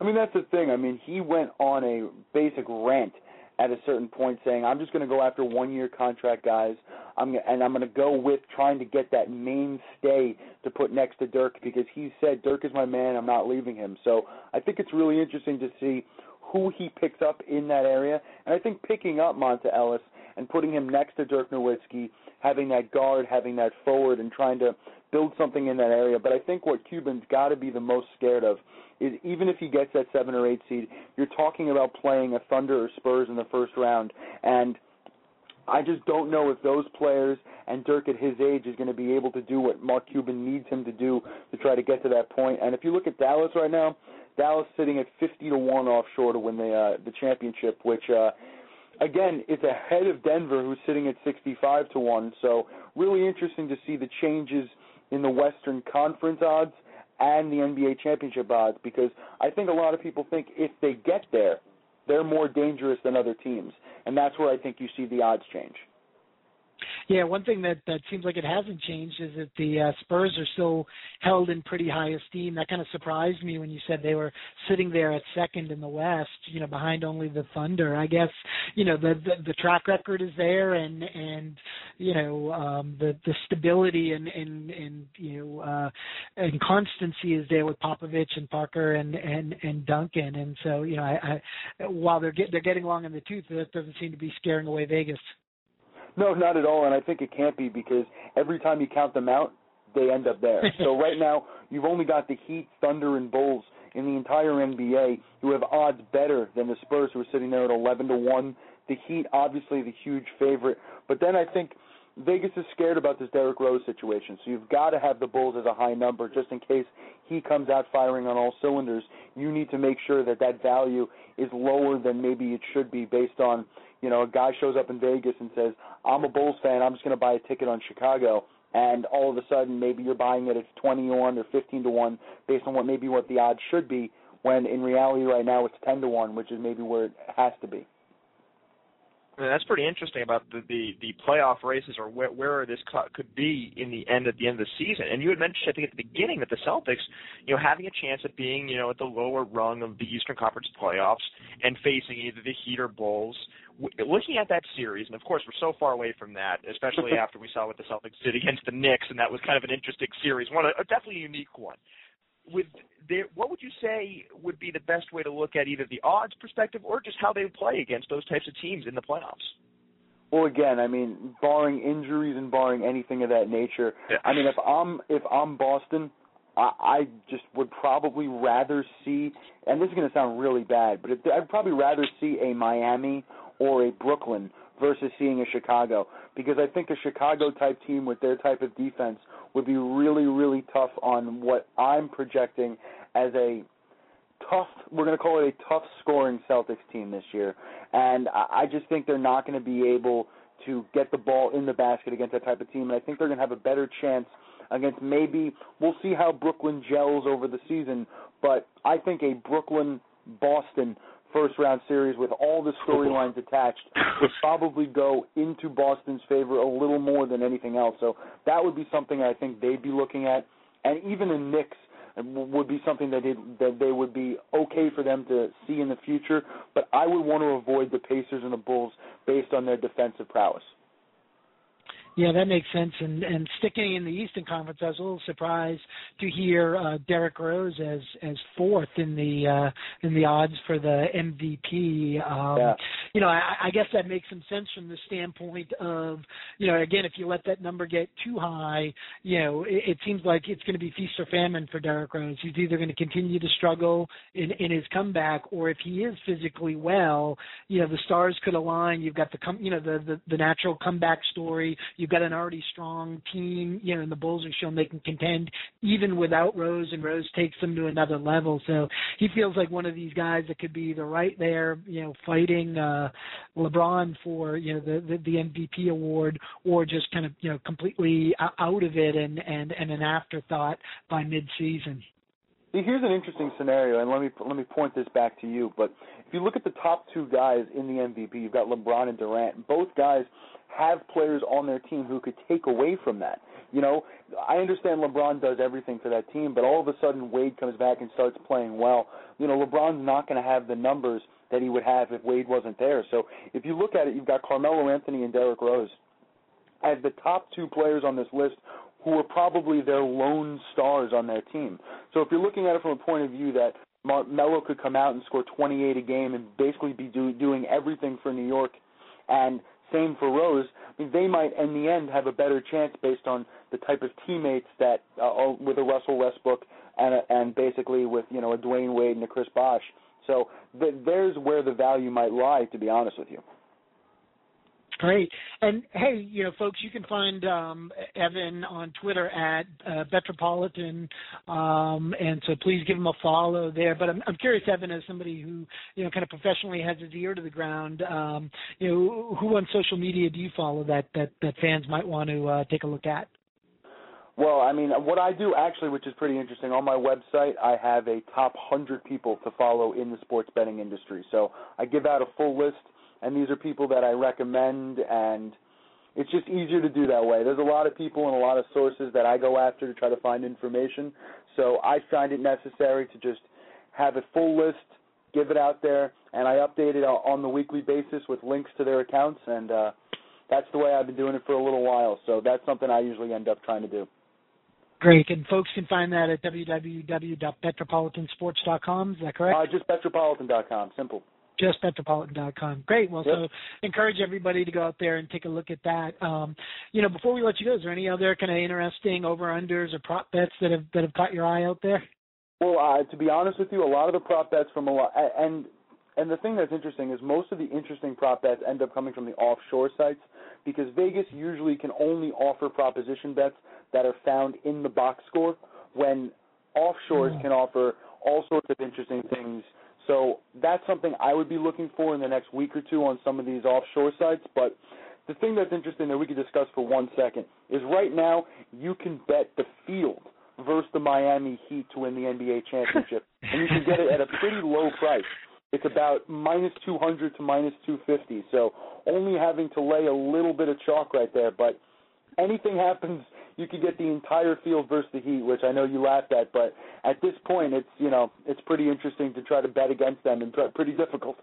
I mean, that's the thing. I mean, he went on a basic rant at a certain point saying, I'm just going to go after one year contract guys. I'm and I'm going to go with trying to get that mainstay to put next to Dirk because he said Dirk is my man. I'm not leaving him. So I think it's really interesting to see who he picks up in that area. And I think picking up Monta Ellis and putting him next to Dirk Nowitzki, having that guard, having that forward, and trying to build something in that area. But I think what Cuban's got to be the most scared of is even if he gets that seven or eight seed, you're talking about playing a Thunder or Spurs in the first round, and I just don't know if those players and Dirk at his age is going to be able to do what Mark Cuban needs him to do to try to get to that point. And if you look at Dallas right now, Dallas sitting at 50 to one offshore to win the uh, the championship, which uh, again it's ahead of Denver, who's sitting at 65 to one. So really interesting to see the changes in the Western Conference odds and the NBA championship odds because I think a lot of people think if they get there, they're more dangerous than other teams. And that's where I think you see the odds change. Yeah, one thing that that seems like it hasn't changed is that the uh, Spurs are still held in pretty high esteem. That kind of surprised me when you said they were sitting there at second in the West, you know, behind only the Thunder. I guess you know the the, the track record is there, and and you know um, the the stability and and and you know uh, and constancy is there with Popovich and Parker and and and Duncan, and so you know I, I while they're get they're getting long in the tooth, that doesn't seem to be scaring away Vegas. No, not at all, and I think it can't be because every time you count them out, they end up there. (laughs) so right now, you've only got the Heat, Thunder, and Bulls in the entire NBA who have odds better than the Spurs, who are sitting there at 11 to one. The Heat, obviously, the huge favorite, but then I think Vegas is scared about this Derrick Rose situation, so you've got to have the Bulls as a high number just in case he comes out firing on all cylinders. You need to make sure that that value is lower than maybe it should be based on you know, a guy shows up in Vegas and says, "I'm a Bulls fan. I'm just going to buy a ticket on Chicago." And all of a sudden, maybe you're buying it at 20 to one or 15 to one, based on what maybe what the odds should be. when in reality right now it's ten to one, which is maybe where it has to be. And that's pretty interesting about the the, the playoff races or where, where this could be in the end at the end of the season. And you had mentioned, I think, at the beginning that the Celtics, you know, having a chance at being, you know, at the lower rung of the Eastern Conference playoffs and facing either the Heat or Bulls. Looking at that series, and of course we're so far away from that, especially (laughs) after we saw what the Celtics did against the Knicks, and that was kind of an interesting series, one a, a definitely unique one. With there, what would you say would be the best way to look at either the odds perspective or just how they play against those types of teams in the playoffs? Well, again, I mean, barring injuries and barring anything of that nature, yeah. I mean, if I'm if I'm Boston, I, I just would probably rather see, and this is going to sound really bad, but if, I'd probably rather see a Miami or a Brooklyn versus seeing a Chicago. Because I think a Chicago type team with their type of defense would be really really tough on what I'm projecting as a tough we're going to call it a tough scoring Celtics team this year. And I just think they're not going to be able to get the ball in the basket against that type of team. And I think they're going to have a better chance against maybe we'll see how Brooklyn gels over the season. But I think a Brooklyn Boston first round series with all the storylines attached would (laughs) probably go into Boston's favor a little more than anything else. So that would be something I think they'd be looking at, and even the Knicks would be something that they that they would be okay for them to see in the future. But I would want to avoid the Pacers and the Bulls based on their defensive prowess. Yeah, that makes sense. And and sticking in the Eastern Conference, I was a little surprised to hear uh, Derrick Rose as as fourth in the uh, in the odds for the MVP. Um, yeah. You know, I, I guess that makes some sense from the standpoint of you know, again, if you let that number get too high, you know, it, it seems like it's going to be feast or famine for Derrick Rose. He's either going to continue to struggle in in his comeback, or if he is physically well, you know, the stars could align. You've got the com- you know the the, the natural comeback story. You've got an already strong team, you know, and the Bulls are shown they can contend even without Rose, and Rose takes them to another level. So he feels like one of these guys that could be either right there, you know, fighting uh, LeBron for you know the, the the MVP award, or just kind of you know completely out of it and and and an afterthought by midseason. Here's an interesting scenario, and let me let me point this back to you. But if you look at the top two guys in the MVP, you've got LeBron and Durant. Both guys have players on their team who could take away from that. You know, I understand LeBron does everything for that team, but all of a sudden Wade comes back and starts playing well. You know, LeBron's not going to have the numbers that he would have if Wade wasn't there. So if you look at it, you've got Carmelo Anthony and Derrick Rose as the top two players on this list who are probably their lone stars on their team. So if you're looking at it from a point of view that Mar- Melo could come out and score 28 a game and basically be do- doing everything for New York, and same for Rose. I mean, they might, in the end, have a better chance based on the type of teammates that uh, with a Russell Westbrook and a, and basically with you know a Dwyane Wade and a Chris Bosh. So th- there's where the value might lie, to be honest with you. Great. And hey, you know, folks, you can find um, Evan on Twitter at uh, Betropolitan, um, and so please give him a follow there. But I'm, I'm curious, Evan, as somebody who you know kind of professionally has his ear to the ground, um, you know, who on social media do you follow that that that fans might want to uh, take a look at? Well, I mean, what I do actually, which is pretty interesting, on my website, I have a top 100 people to follow in the sports betting industry. So I give out a full list and these are people that I recommend and it's just easier to do that way. There's a lot of people and a lot of sources that I go after to try to find information. So I find it necessary to just have a full list, give it out there, and I update it on the weekly basis with links to their accounts and uh that's the way I've been doing it for a little while. So that's something I usually end up trying to do. Great. And folks can find that at www.metropolitansports.com. Is that correct? Uh, just betropolitan.com. Simple just betropolitan.com. Great. Well, yep. so encourage everybody to go out there and take a look at that. Um, you know, before we let you go, is there any other kind of interesting over unders or prop bets that have that have caught your eye out there? Well, uh, to be honest with you, a lot of the prop bets from a lot and and the thing that's interesting is most of the interesting prop bets end up coming from the offshore sites because Vegas usually can only offer proposition bets that are found in the box score when offshores mm. can offer all sorts of interesting things so that's something I would be looking for in the next week or two on some of these offshore sites. But the thing that's interesting that we could discuss for one second is right now you can bet the field versus the Miami Heat to win the NBA championship, (laughs) and you can get it at a pretty low price. It's about minus 200 to minus 250, so only having to lay a little bit of chalk right there. But anything happens, you could get the entire field versus the Heat, which I know you laughed at, but at this point, it's you know it's pretty interesting to try to bet against them and pretty difficult.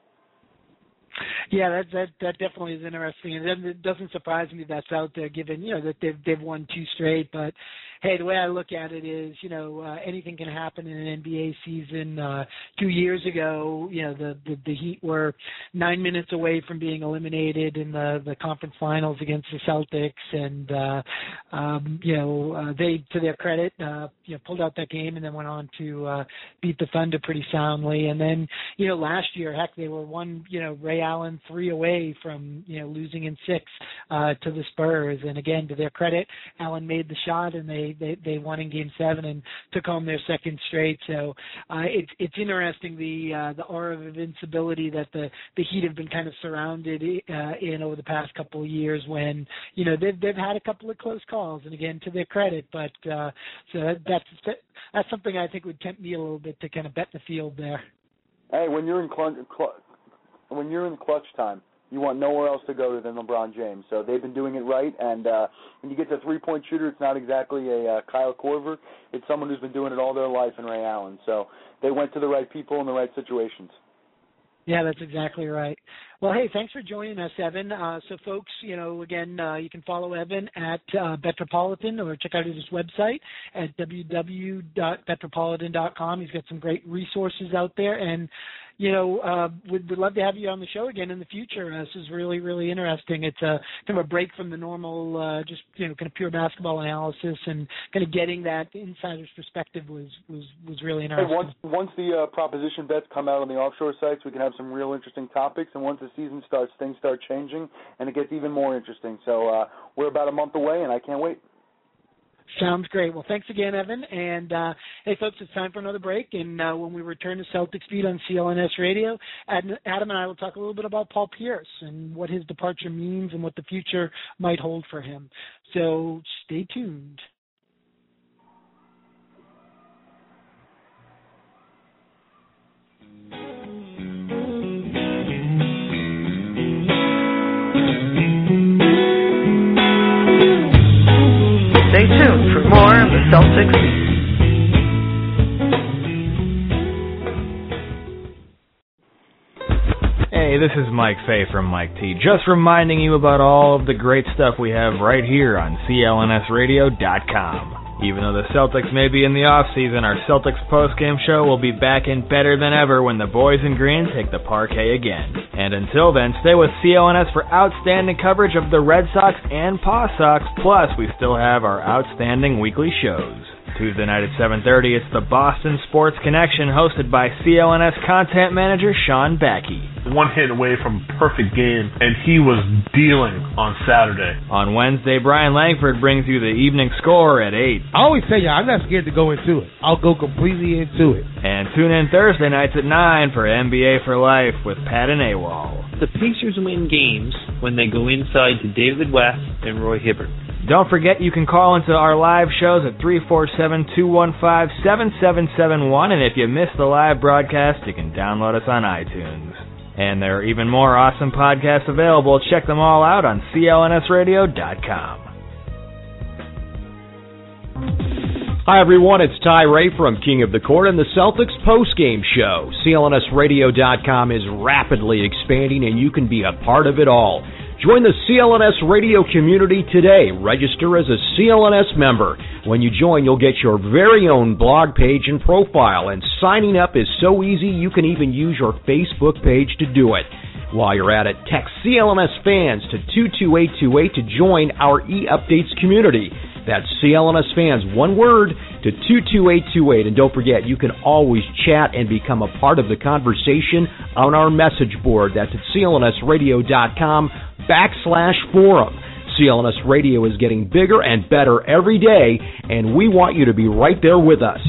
Yeah, that that that definitely is interesting, and it doesn't surprise me that's out there, given you know that they've they've won two straight. But hey, the way I look at it is, you know, uh, anything can happen in an NBA season. Uh, two years ago, you know, the, the the Heat were nine minutes away from being eliminated in the the conference finals against the Celtics, and uh, um, you know, uh, they, to their credit, uh, you know, pulled out that game and then went on to uh, beat the Thunder pretty soundly. And then, you know, last year, heck, they were one, you know, Ray Allen three away from you know losing in six uh, to the Spurs. And again, to their credit, Allen made the shot and they they they won in Game Seven and took home their second straight. So uh, it's it's interesting the uh, the aura of invincibility that the the Heat have been kind of surrounded uh, in over the past couple of years when you know they've they've had a couple of close calls. And again, to their credit, but uh, so that, that's that's something I think would tempt me a little bit to kind of bet the field there. Hey, when you're in when you're in clutch time, you want nowhere else to go than LeBron James. So they've been doing it right. And uh, when you get to three point shooter, it's not exactly a uh, Kyle Korver. It's someone who's been doing it all their life in Ray Allen. So they went to the right people in the right situations. Yeah, that's exactly right. Well, hey, thanks for joining us, Evan. Uh, so, folks, you know, again, uh, you can follow Evan at uh, Betropolitan or check out his website at www.betropolitan.com. He's got some great resources out there, and you know, uh, would, would love to have you on the show again in the future. Uh, this is really, really interesting. It's a kind of a break from the normal, uh, just you know, kind of pure basketball analysis, and kind of getting that insider's perspective was was was really interesting. Hey, once once the uh, proposition bets come out on the offshore sites, we can have some real interesting topics. And once the season starts, things start changing, and it gets even more interesting. So uh, we're about a month away, and I can't wait. Sounds great. Well, thanks again, Evan. And uh, hey, folks, it's time for another break. And uh, when we return to Celtics Beat on CLNS Radio, Adam and I will talk a little bit about Paul Pierce and what his departure means and what the future might hold for him. So stay tuned. Stay Celtics Hey, this is Mike Fay from Mike T. Just reminding you about all of the great stuff we have right here on CLNSradio.com. Even though the Celtics may be in the off season, our Celtics postgame show will be back in better than ever when the boys in green take the parquet again. And until then, stay with CLNS for outstanding coverage of the Red Sox and Paw Sox. Plus, we still have our outstanding weekly shows. Tuesday night at 7:30, it's the Boston Sports Connection, hosted by CLNS content manager Sean Backey. One hit away from perfect game, and he was dealing on Saturday. On Wednesday, Brian Langford brings you the evening score at 8. I always tell you, I'm not scared to go into it. I'll go completely into it. And tune in Thursday nights at 9 for NBA for Life with Pat and AWOL. The Pacers win games when they go inside to David West and Roy Hibbert. Don't forget you can call into our live shows at 347-215-7771 and if you missed the live broadcast, you can download us on iTunes. And there are even more awesome podcasts available. Check them all out on clnsradio.com. Hi everyone, it's Ty Ray from King of the Court and the Celtics postgame show. CLNSradio.com is rapidly expanding and you can be a part of it all. Join the CLNS radio community today. Register as a CLNS member. When you join, you'll get your very own blog page and profile, and signing up is so easy you can even use your Facebook page to do it. While you're at it, text CLNS fans to 22828 to join our e-updates community. That's CLNS fans, one word, to 22828. And don't forget, you can always chat and become a part of the conversation on our message board. That's at clnsradio.com backslash forum. CLNS Radio is getting bigger and better every day, and we want you to be right there with us.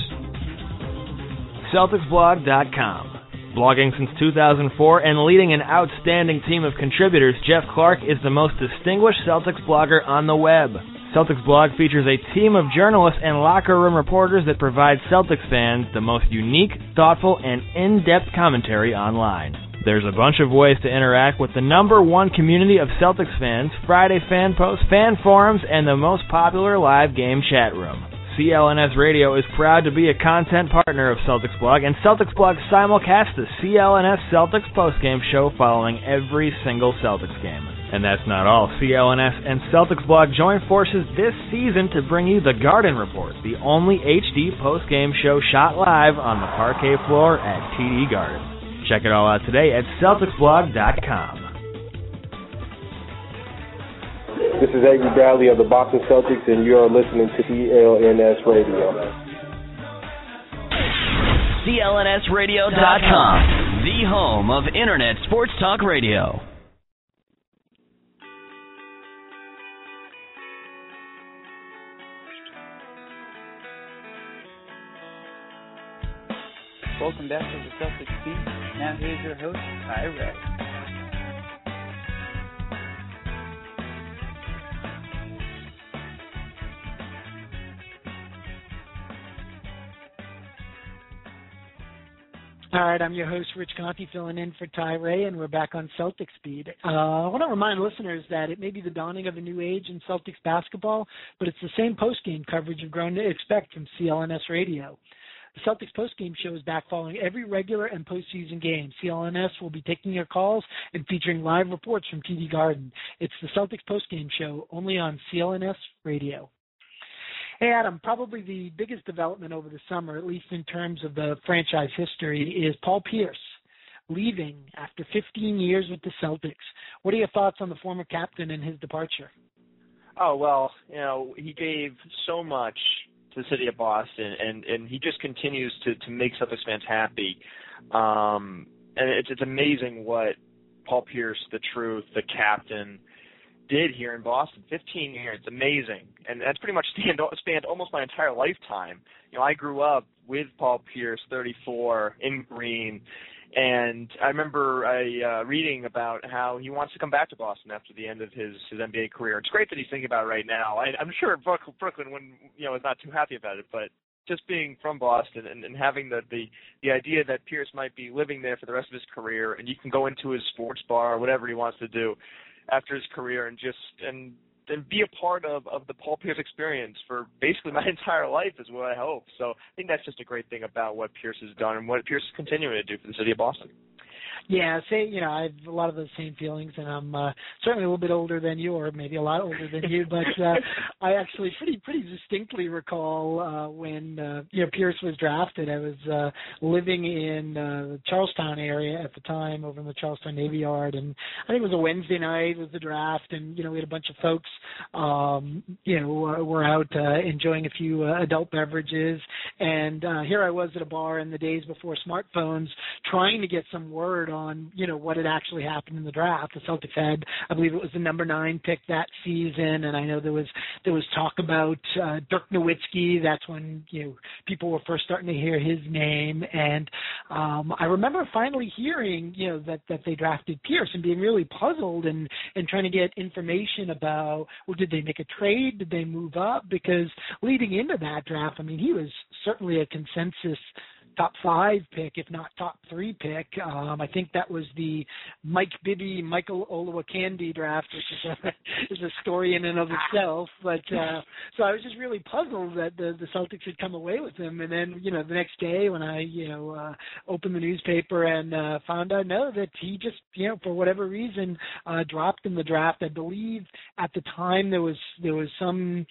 CelticsBlog.com. Blogging since 2004 and leading an outstanding team of contributors, Jeff Clark is the most distinguished Celtics blogger on the web. Celtics blog features a team of journalists and locker room reporters that provide Celtics fans the most unique, thoughtful, and in-depth commentary online. There's a bunch of ways to interact with the number one community of Celtics fans, Friday fan posts, fan forums, and the most popular live game chat room. CLNS Radio is proud to be a content partner of Celtics Blog, and Celtics Blog simulcasts the CLNS Celtics postgame show following every single Celtics game. And that's not all. CLNS and Celtics Blog join forces this season to bring you the Garden Report, the only HD post-game show shot live on the parquet floor at TD Garden. Check it all out today at CelticsBlog.com. This is Avery Bradley of the Boston Celtics, and you are listening to CLNS Radio. CLNSradio.com, the home of Internet Sports Talk Radio. Welcome back to the Celtics Beat. Now here's your host, Ty Ray. All right, I'm your host, Rich Conte, filling in for Ty Ray, and we're back on Celtics Beat. Uh, I want to remind listeners that it may be the dawning of a new age in Celtics basketball, but it's the same post-game coverage you've grown to expect from CLNS Radio. The Celtics postgame show is back following every regular and postseason game. CLNS will be taking your calls and featuring live reports from TD Garden. It's the Celtics postgame show only on CLNS Radio. Hey, Adam, probably the biggest development over the summer, at least in terms of the franchise history, is Paul Pierce leaving after 15 years with the Celtics. What are your thoughts on the former captain and his departure? Oh well, you know he gave so much to the city of Boston, and and he just continues to to make Celtics fans happy. Um, and it's it's amazing what Paul Pierce, the truth, the captain, did here in Boston. 15 years, it's amazing, and that's pretty much (laughs) spanned, spanned almost my entire lifetime. You know, I grew up with Paul Pierce, 34, in Green, and I remember I uh, reading about how he wants to come back to Boston after the end of his his NBA career. It's great that he's thinking about it right now. I, I'm sure Brooklyn, when you know, is not too happy about it, but just being from Boston and, and having the, the the idea that Pierce might be living there for the rest of his career, and you can go into his sports bar or whatever he wants to do after his career, and just and and be a part of of the Paul Pierce experience for basically my (laughs) entire life is what I hope. So I think that's just a great thing about what Pierce has done and what Pierce is continuing to do for the city of Boston. Yeah, say you know I have a lot of those same feelings, and I'm uh, certainly a little bit older than you, or maybe a lot older than you. But uh, (laughs) I actually pretty pretty distinctly recall uh, when uh, you know Pierce was drafted. I was uh, living in uh, the Charlestown area at the time, over in the Charlestown Navy Yard, and I think it was a Wednesday night was the draft, and you know we had a bunch of folks, um, you know, uh, were out uh, enjoying a few uh, adult beverages, and uh, here I was at a bar in the days before smartphones, trying to get some word on you know what had actually happened in the draft. The Celtics had, I believe it was the number nine pick that season, and I know there was there was talk about uh, Dirk Nowitzki. That's when you know people were first starting to hear his name, and um, I remember finally hearing you know that that they drafted Pierce and being really puzzled and and trying to get information about well did they make a trade? Did they move up? Because leading into that draft, I mean he was certainly a consensus top five pick, if not top three pick. Um, I think that was the Mike Bibby, Michael Olowokandi draft, which is a, (laughs) is a story in and of itself. But uh, so I was just really puzzled that the, the Celtics had come away with him. And then you know the next day when I you know uh, opened the newspaper and uh, found out no that he just you know for whatever reason uh, dropped in the draft. I believe at the time there was there was some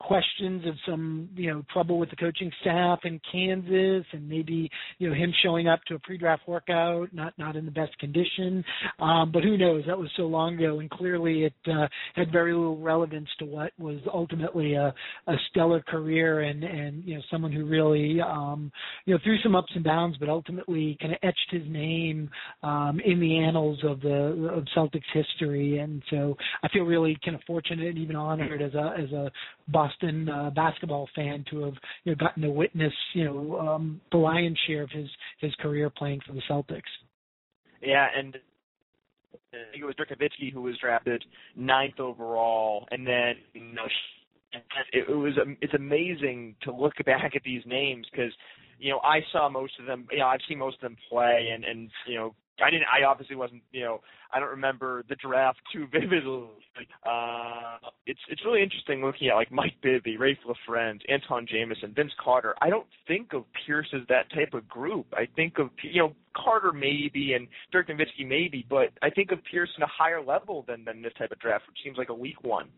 questions of some you know trouble with the coaching staff in Kansas and maybe you know him showing up to a pre-draft workout not not in the best condition. Um but who knows? That was so long ago and clearly it uh, had very little relevance to what was ultimately a a stellar career and and you know someone who really um you know through some ups and downs but ultimately kind of etched his name um in the annals of the of Celtics history. And so I feel really kind of fortunate and even honored as a as a Boston uh, basketball fan to have you know gotten to witness you know um, the lion's share of his his career playing for the Celtics. Yeah, and I think it was Dirk Nowitzki who was drafted ninth overall, and then you know it, it was it's amazing to look back at these names because you know I saw most of them. You know I've seen most of them play, and and you know I didn't. I obviously wasn't. You know, I don't remember the draft too (laughs) vividly. Uh, it's it's really interesting looking at like Mike Bibby, Raef LaFrentz, Antawn Jamison, Vince Carter. I don't think of Pierce as that type of group. I think of you know Carter maybe and Dirk Nowitzki maybe, but I think of Pierce in a higher level than than this type of draft, which seems like a weak one.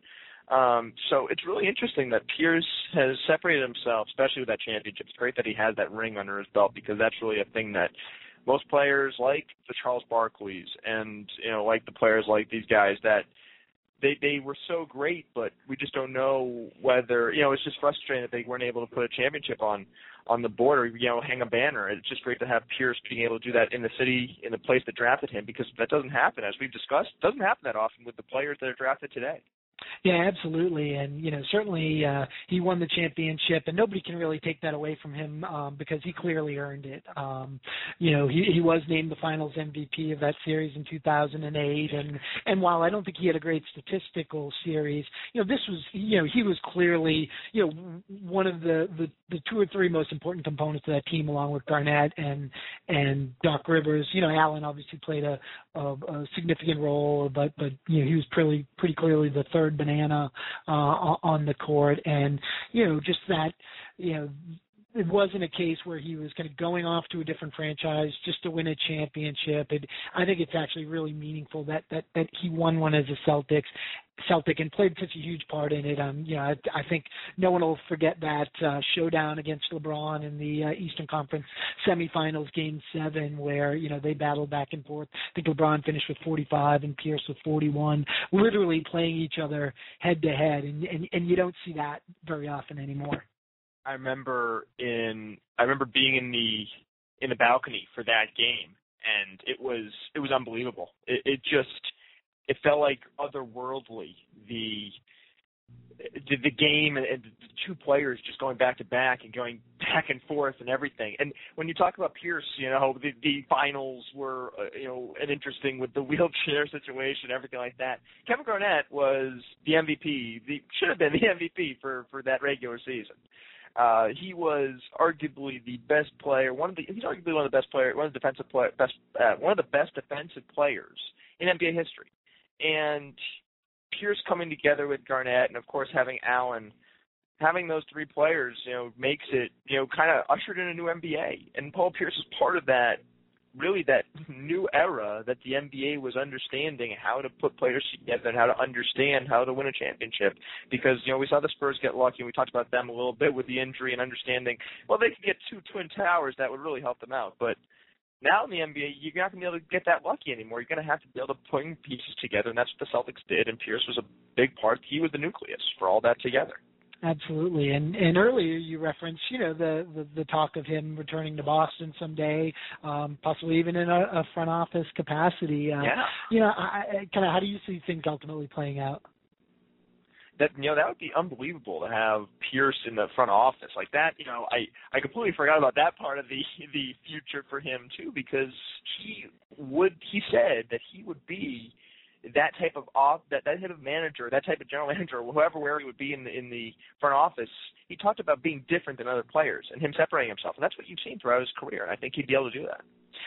Um, so it's really interesting that Pierce has separated himself, especially with that championship. It's great that he has that ring under his belt because that's really a thing that most players like the Charles Barkleys and you know like the players like these guys that they they were so great, but we just don't know whether you know it's just frustrating that they weren't able to put a championship on on the board or you know hang a banner. It's just great to have Pierce being able to do that in the city in the place that drafted him because that doesn't happen as we've discussed. It doesn't happen that often with the players that are drafted today. Yeah, absolutely, and you know certainly uh, he won the championship, and nobody can really take that away from him um, because he clearly earned it. Um, you know, he, he was named the Finals MVP of that series in 2008, and and while I don't think he had a great statistical series, you know this was you know he was clearly you know one of the the, the two or three most important components of that team, along with Garnett and and Doc Rivers. You know, Allen obviously played a, a, a significant role, but but you know he was pretty pretty clearly the third banana uh, on the court, and you know just that you know it wasn't a case where he was kind of going off to a different franchise just to win a championship. It, I think it's actually really meaningful that that that he won one as a Celtics Celtic and played such a huge part in it. Um, you know, I, I think no one will forget that uh, showdown against LeBron in the uh, Eastern Conference semifinals, Game Seven, where you know they battled back and forth. I think LeBron finished with 45 and Pierce with 41, literally playing each other head to head, and and and you don't see that very often anymore. I remember in I remember being in the in the balcony for that game, and it was it was unbelievable. It, it just it felt like otherworldly. The the, the game and, and the two players just going back to back and going back and forth and everything. And when you talk about Pierce, you know the, the finals were uh, you know an interesting with the (laughs) wheelchair situation, everything like that. Kevin Garnett was the MVP, the should have been the (laughs) MVP for for that regular season. Uh, he was arguably the best player. One of the he's arguably one of the best player, one of the defensive play, best uh, one of the best defensive players in NBA history. And Pierce coming together with Garnett, and of course having Allen, having those three players, you know, makes it you know kind of ushered in a new NBA. And Paul Pierce is part of that really that (laughs) new era that the NBA was understanding how to put players together and how to understand how to win a championship. Because you know we saw the Spurs get lucky, and we talked about them a little bit with the injury and understanding. Well, they could get two twin towers that would really help them out, but now in the NBA, you're not going to be able to get that lucky anymore. You're going to have to be able to put pieces together, and that's what the Celtics did. And Pierce was a big part. He was the nucleus for all that together. Absolutely, and and earlier you referenced, you know, the the, the talk of him returning to Boston someday, um, possibly even in a, a front office capacity. Uh, yeah. You know, I, I kind of how do you see things ultimately playing out? That you know that would be unbelievable to have Pierce in the front office like that. You know, I I completely forgot about that part of the the future for him too because he would he said that he would be that type of off that that type of manager, that type of general (laughs) manager, whoever where he would be in the in the front office, he talked about being different than other players and him separating himself, and that's what you've seen throughout his career. And I think he'd be able to do that.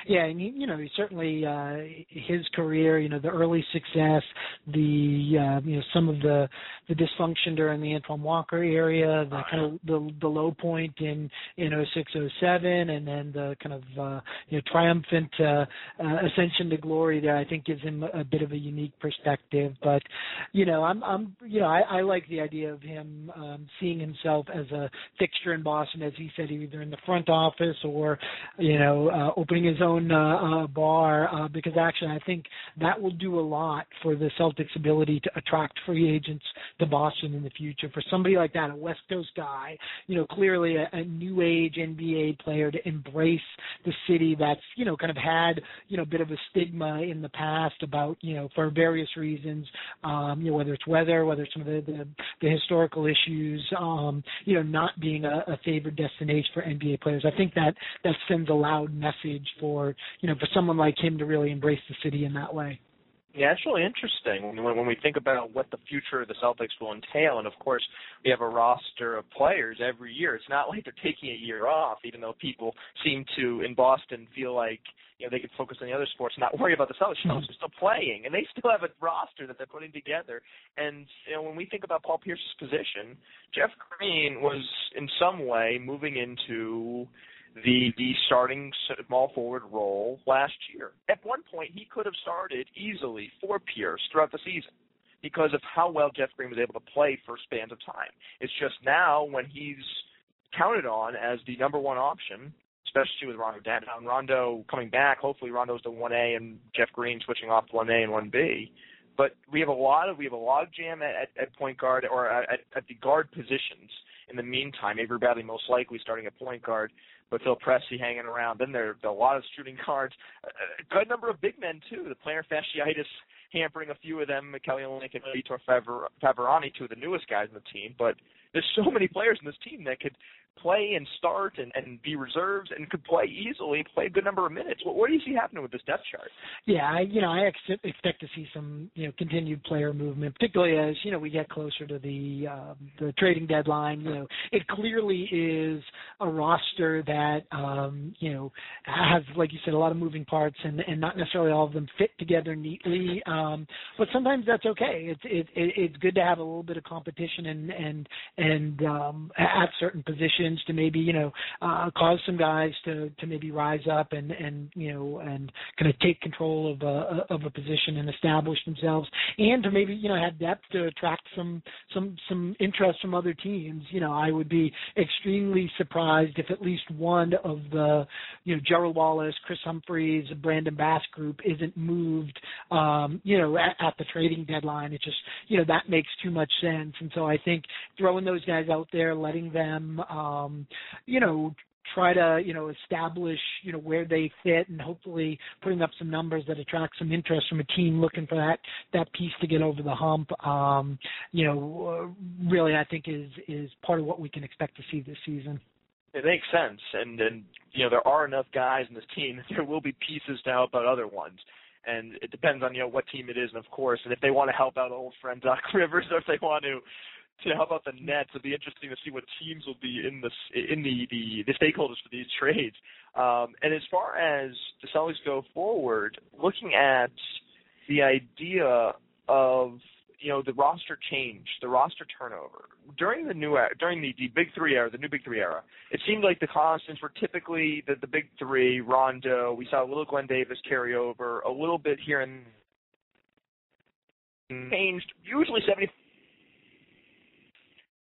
Yeah, and he, you know, he certainly uh, his career, you know, the early success, the uh, you know some of the the dysfunction during the Antoine Walker area, the kind of the the low point in in 06 07 and then the kind of uh, you know triumphant uh, uh, ascension to glory there. I think gives him a bit of a unique perspective. But you know, I'm I'm you know I, I like the idea of him um, seeing himself as a fixture in Boston, as he said, either in the front office or you know uh, opening his own uh, uh, bar uh, because actually I think that will do a lot for the Celtics' ability to attract free agents to Boston in the future. For somebody like that, a West Coast guy, you know, clearly a, a new age NBA player to embrace the city that's you know kind of had you know a bit of a stigma in the past about you know for various reasons, um, you know whether it's weather, whether it's some of the the, the historical issues, um, you know not being a, a favored destination for NBA players. I think that that sends a loud message for you know for someone like him to really embrace the city in that way. Yeah, it's really interesting when, when we think about what the future of the Celtics will entail. And of course, we have a roster of players every year. It's not like they're taking a year off, even though people seem to in Boston feel like you know they can focus on the other sports, and not worry about the Celtics. Celtics are still playing, and they still have a roster that they're putting together. And you know, when we think about Paul Pierce's position, Jeff Green was in some way moving into the the starting small forward role last year. At one point, he could have started easily for Pierce throughout the season because of how well Jeff Green was able to play for spans of time. It's just now when he's counted on as the number one option, especially with Rondo down, Rondo coming back. Hopefully, Rondo's the one A and Jeff Green switching off one A and one B. But we have a lot of we have a log jam at, at, at point guard or at, at the guard positions. In the meantime, Avery Bradley most likely starting at point guard but Phil Pressey hanging around. Then there are a lot of shooting guards, a good number of big men too. The plantar fasciitis hampering a few of them, Kelly Olynyk and Vitor Faverani, two of the newest guys in the team. But there's so many players in this team that could play and start and, and be reserves and could play easily, play a good number of minutes. What, what do you see happening with this depth chart? Yeah, I, you know, I ex- expect to see some, you know, continued player movement, particularly as you know we get closer to the uh, the trading deadline. You know, it clearly is a roster that, um, you know, has, like you said, a lot of moving parts and and not necessarily all of them fit together neatly. Um, but sometimes that's okay. It's it, it it's good to have a little bit of competition and and and um, at certain positions to maybe you know uh, cause some guys to to maybe rise up and and you know and kind of take control of a of a position and establish themselves, and to maybe you know have depth to attract some some some interest from other teams. You know, I would be extremely surprised if at least one of the you know Gerald Wallace, Kris Humphries, Brandon Bass group isn't moved. Um, you know, at, at the trading deadline, it just you know that makes too much sense, and so I think throwing those guys out there, letting them. Um, um, you know, try to you know establish you know where they fit and hopefully putting up some numbers that attract some interest from a team looking for that that piece to get over the hump um you know uh, really i think is is part of what we can expect to see this season. It makes sense. And and you know there are enough guys in this team there will be pieces to help out other ones. And it depends on you know what team it is and of course. And if they want to help out old friend doc (laughs) rivers or if they want to to how about the Nets? It'll be interesting to see what teams will be in the in the the, the stakeholders for these trades. Um, and as far as the Celtics go forward, looking at the idea of you know the roster change, the roster turnover during the new era, during the, the Big Three era, the new Big Three era, it seemed like the constants were typically the the Big Three, Rondo. We saw a little Glen Davis carry over, a little bit here and changed. Usually seventy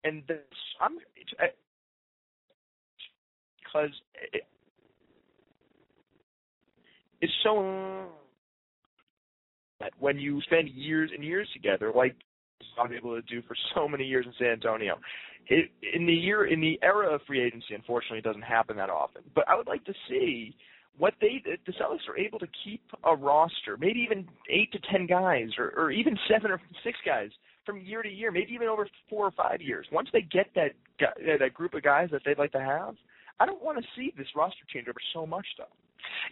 and this I'm because it, it's so that when you spend years and years together, like I'm able to do for so many years in San Antonio. It, in the year in the era of free agency, unfortunately, it doesn't happen that often. But I would like to see what they the Celtics are able to keep a roster, maybe even eight to ten guys, or, or even seven or six guys from year to year, maybe even over four or five years. Once they get that that group of guys that they'd like to have, I don't want to see this roster change over so much, though.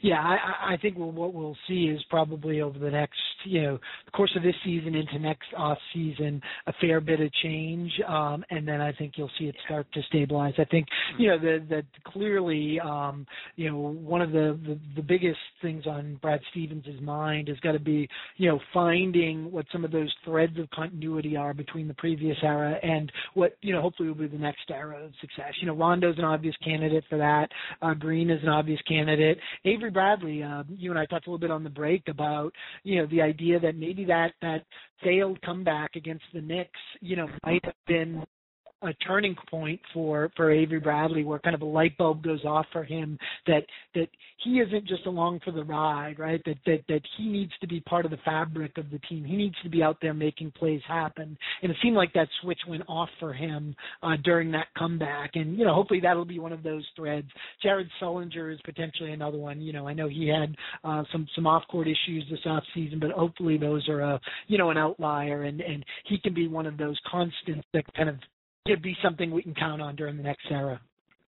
Yeah, I, I think what we'll see is probably over the next, you know, the course of this season into next off season, a fair bit of change, um, and then I think you'll see it start to stabilize. I think, you know, that clearly, um, you know, one of the, the the biggest things on Brad Stevens' mind has got to be, you know, finding what some of those threads of continuity are between the previous era and what, you know, hopefully will be the next era of success. You know, Rondo's an obvious candidate for that. Uh, Green is an obvious candidate. Avery Bradley, uh, you and I talked a little bit on the break about you know the idea that maybe that that failed comeback against the Knicks, you know, might have been a turning point for for Avery Bradley, where kind of a light bulb goes off for him that that he isn't just along for the ride, right? That that that he needs to be part of the fabric of the team. He needs to be out there making plays happen. And it seemed like that switch went off for him uh, during that comeback. And you know, hopefully that'll be one of those threads. Jared Sullinger is potentially another one. You know, I know he had uh, some some off court issues this off season, but hopefully those are a you know an outlier, and and he can be one of those constants that kind of to be something we can count on during the next era.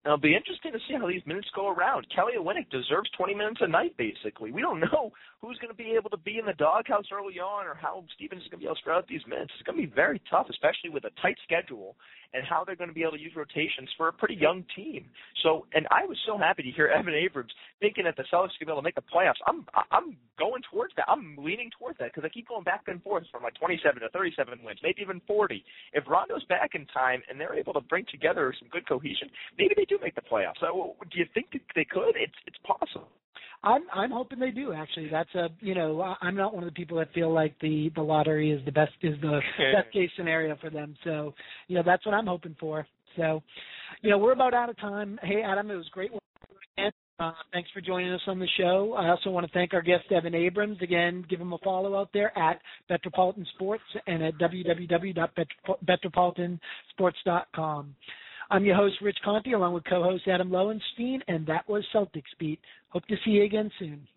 It'll be interesting to see how these minutes go around. Kelly Olynyk deserves 20 minutes a night, basically. We don't (laughs) know who's going to be able to be in the doghouse early on or how Stevens is going to be able to spread out these minutes. It's going to be very tough, especially with a tight schedule and how they're going to be able to use rotations for a pretty young team. So, and I was so happy to hear (laughs) Evan Abrams thinking that the Celtics could be able to make the playoffs. I'm I'm going towards that. I'm leaning towards that because I keep going back and forth from like 27 to 37 wins, maybe even 40. If Rondo's back in time and they're able to bring together some good cohesion, maybe they do make the playoffs. So, do you think they could? It's it's possible. I'm I'm hoping they do. Actually, that's a you know I'm not one of the people that feel like the the lottery is the best is the (laughs) best case scenario for them. So you know that's what I'm hoping for. So you know we're about out of time. Hey Adam, it was great. Uh, thanks for joining us on the show. I also want to thank our guest Evan Abrams. Again, give him a follow out there at Metropolitan Sports and at www.metropolitansports.com. I'm your host, Rich Conte, along with co-host Adam Lowenstein, and that was Celtics Beat. Hope to see you again soon.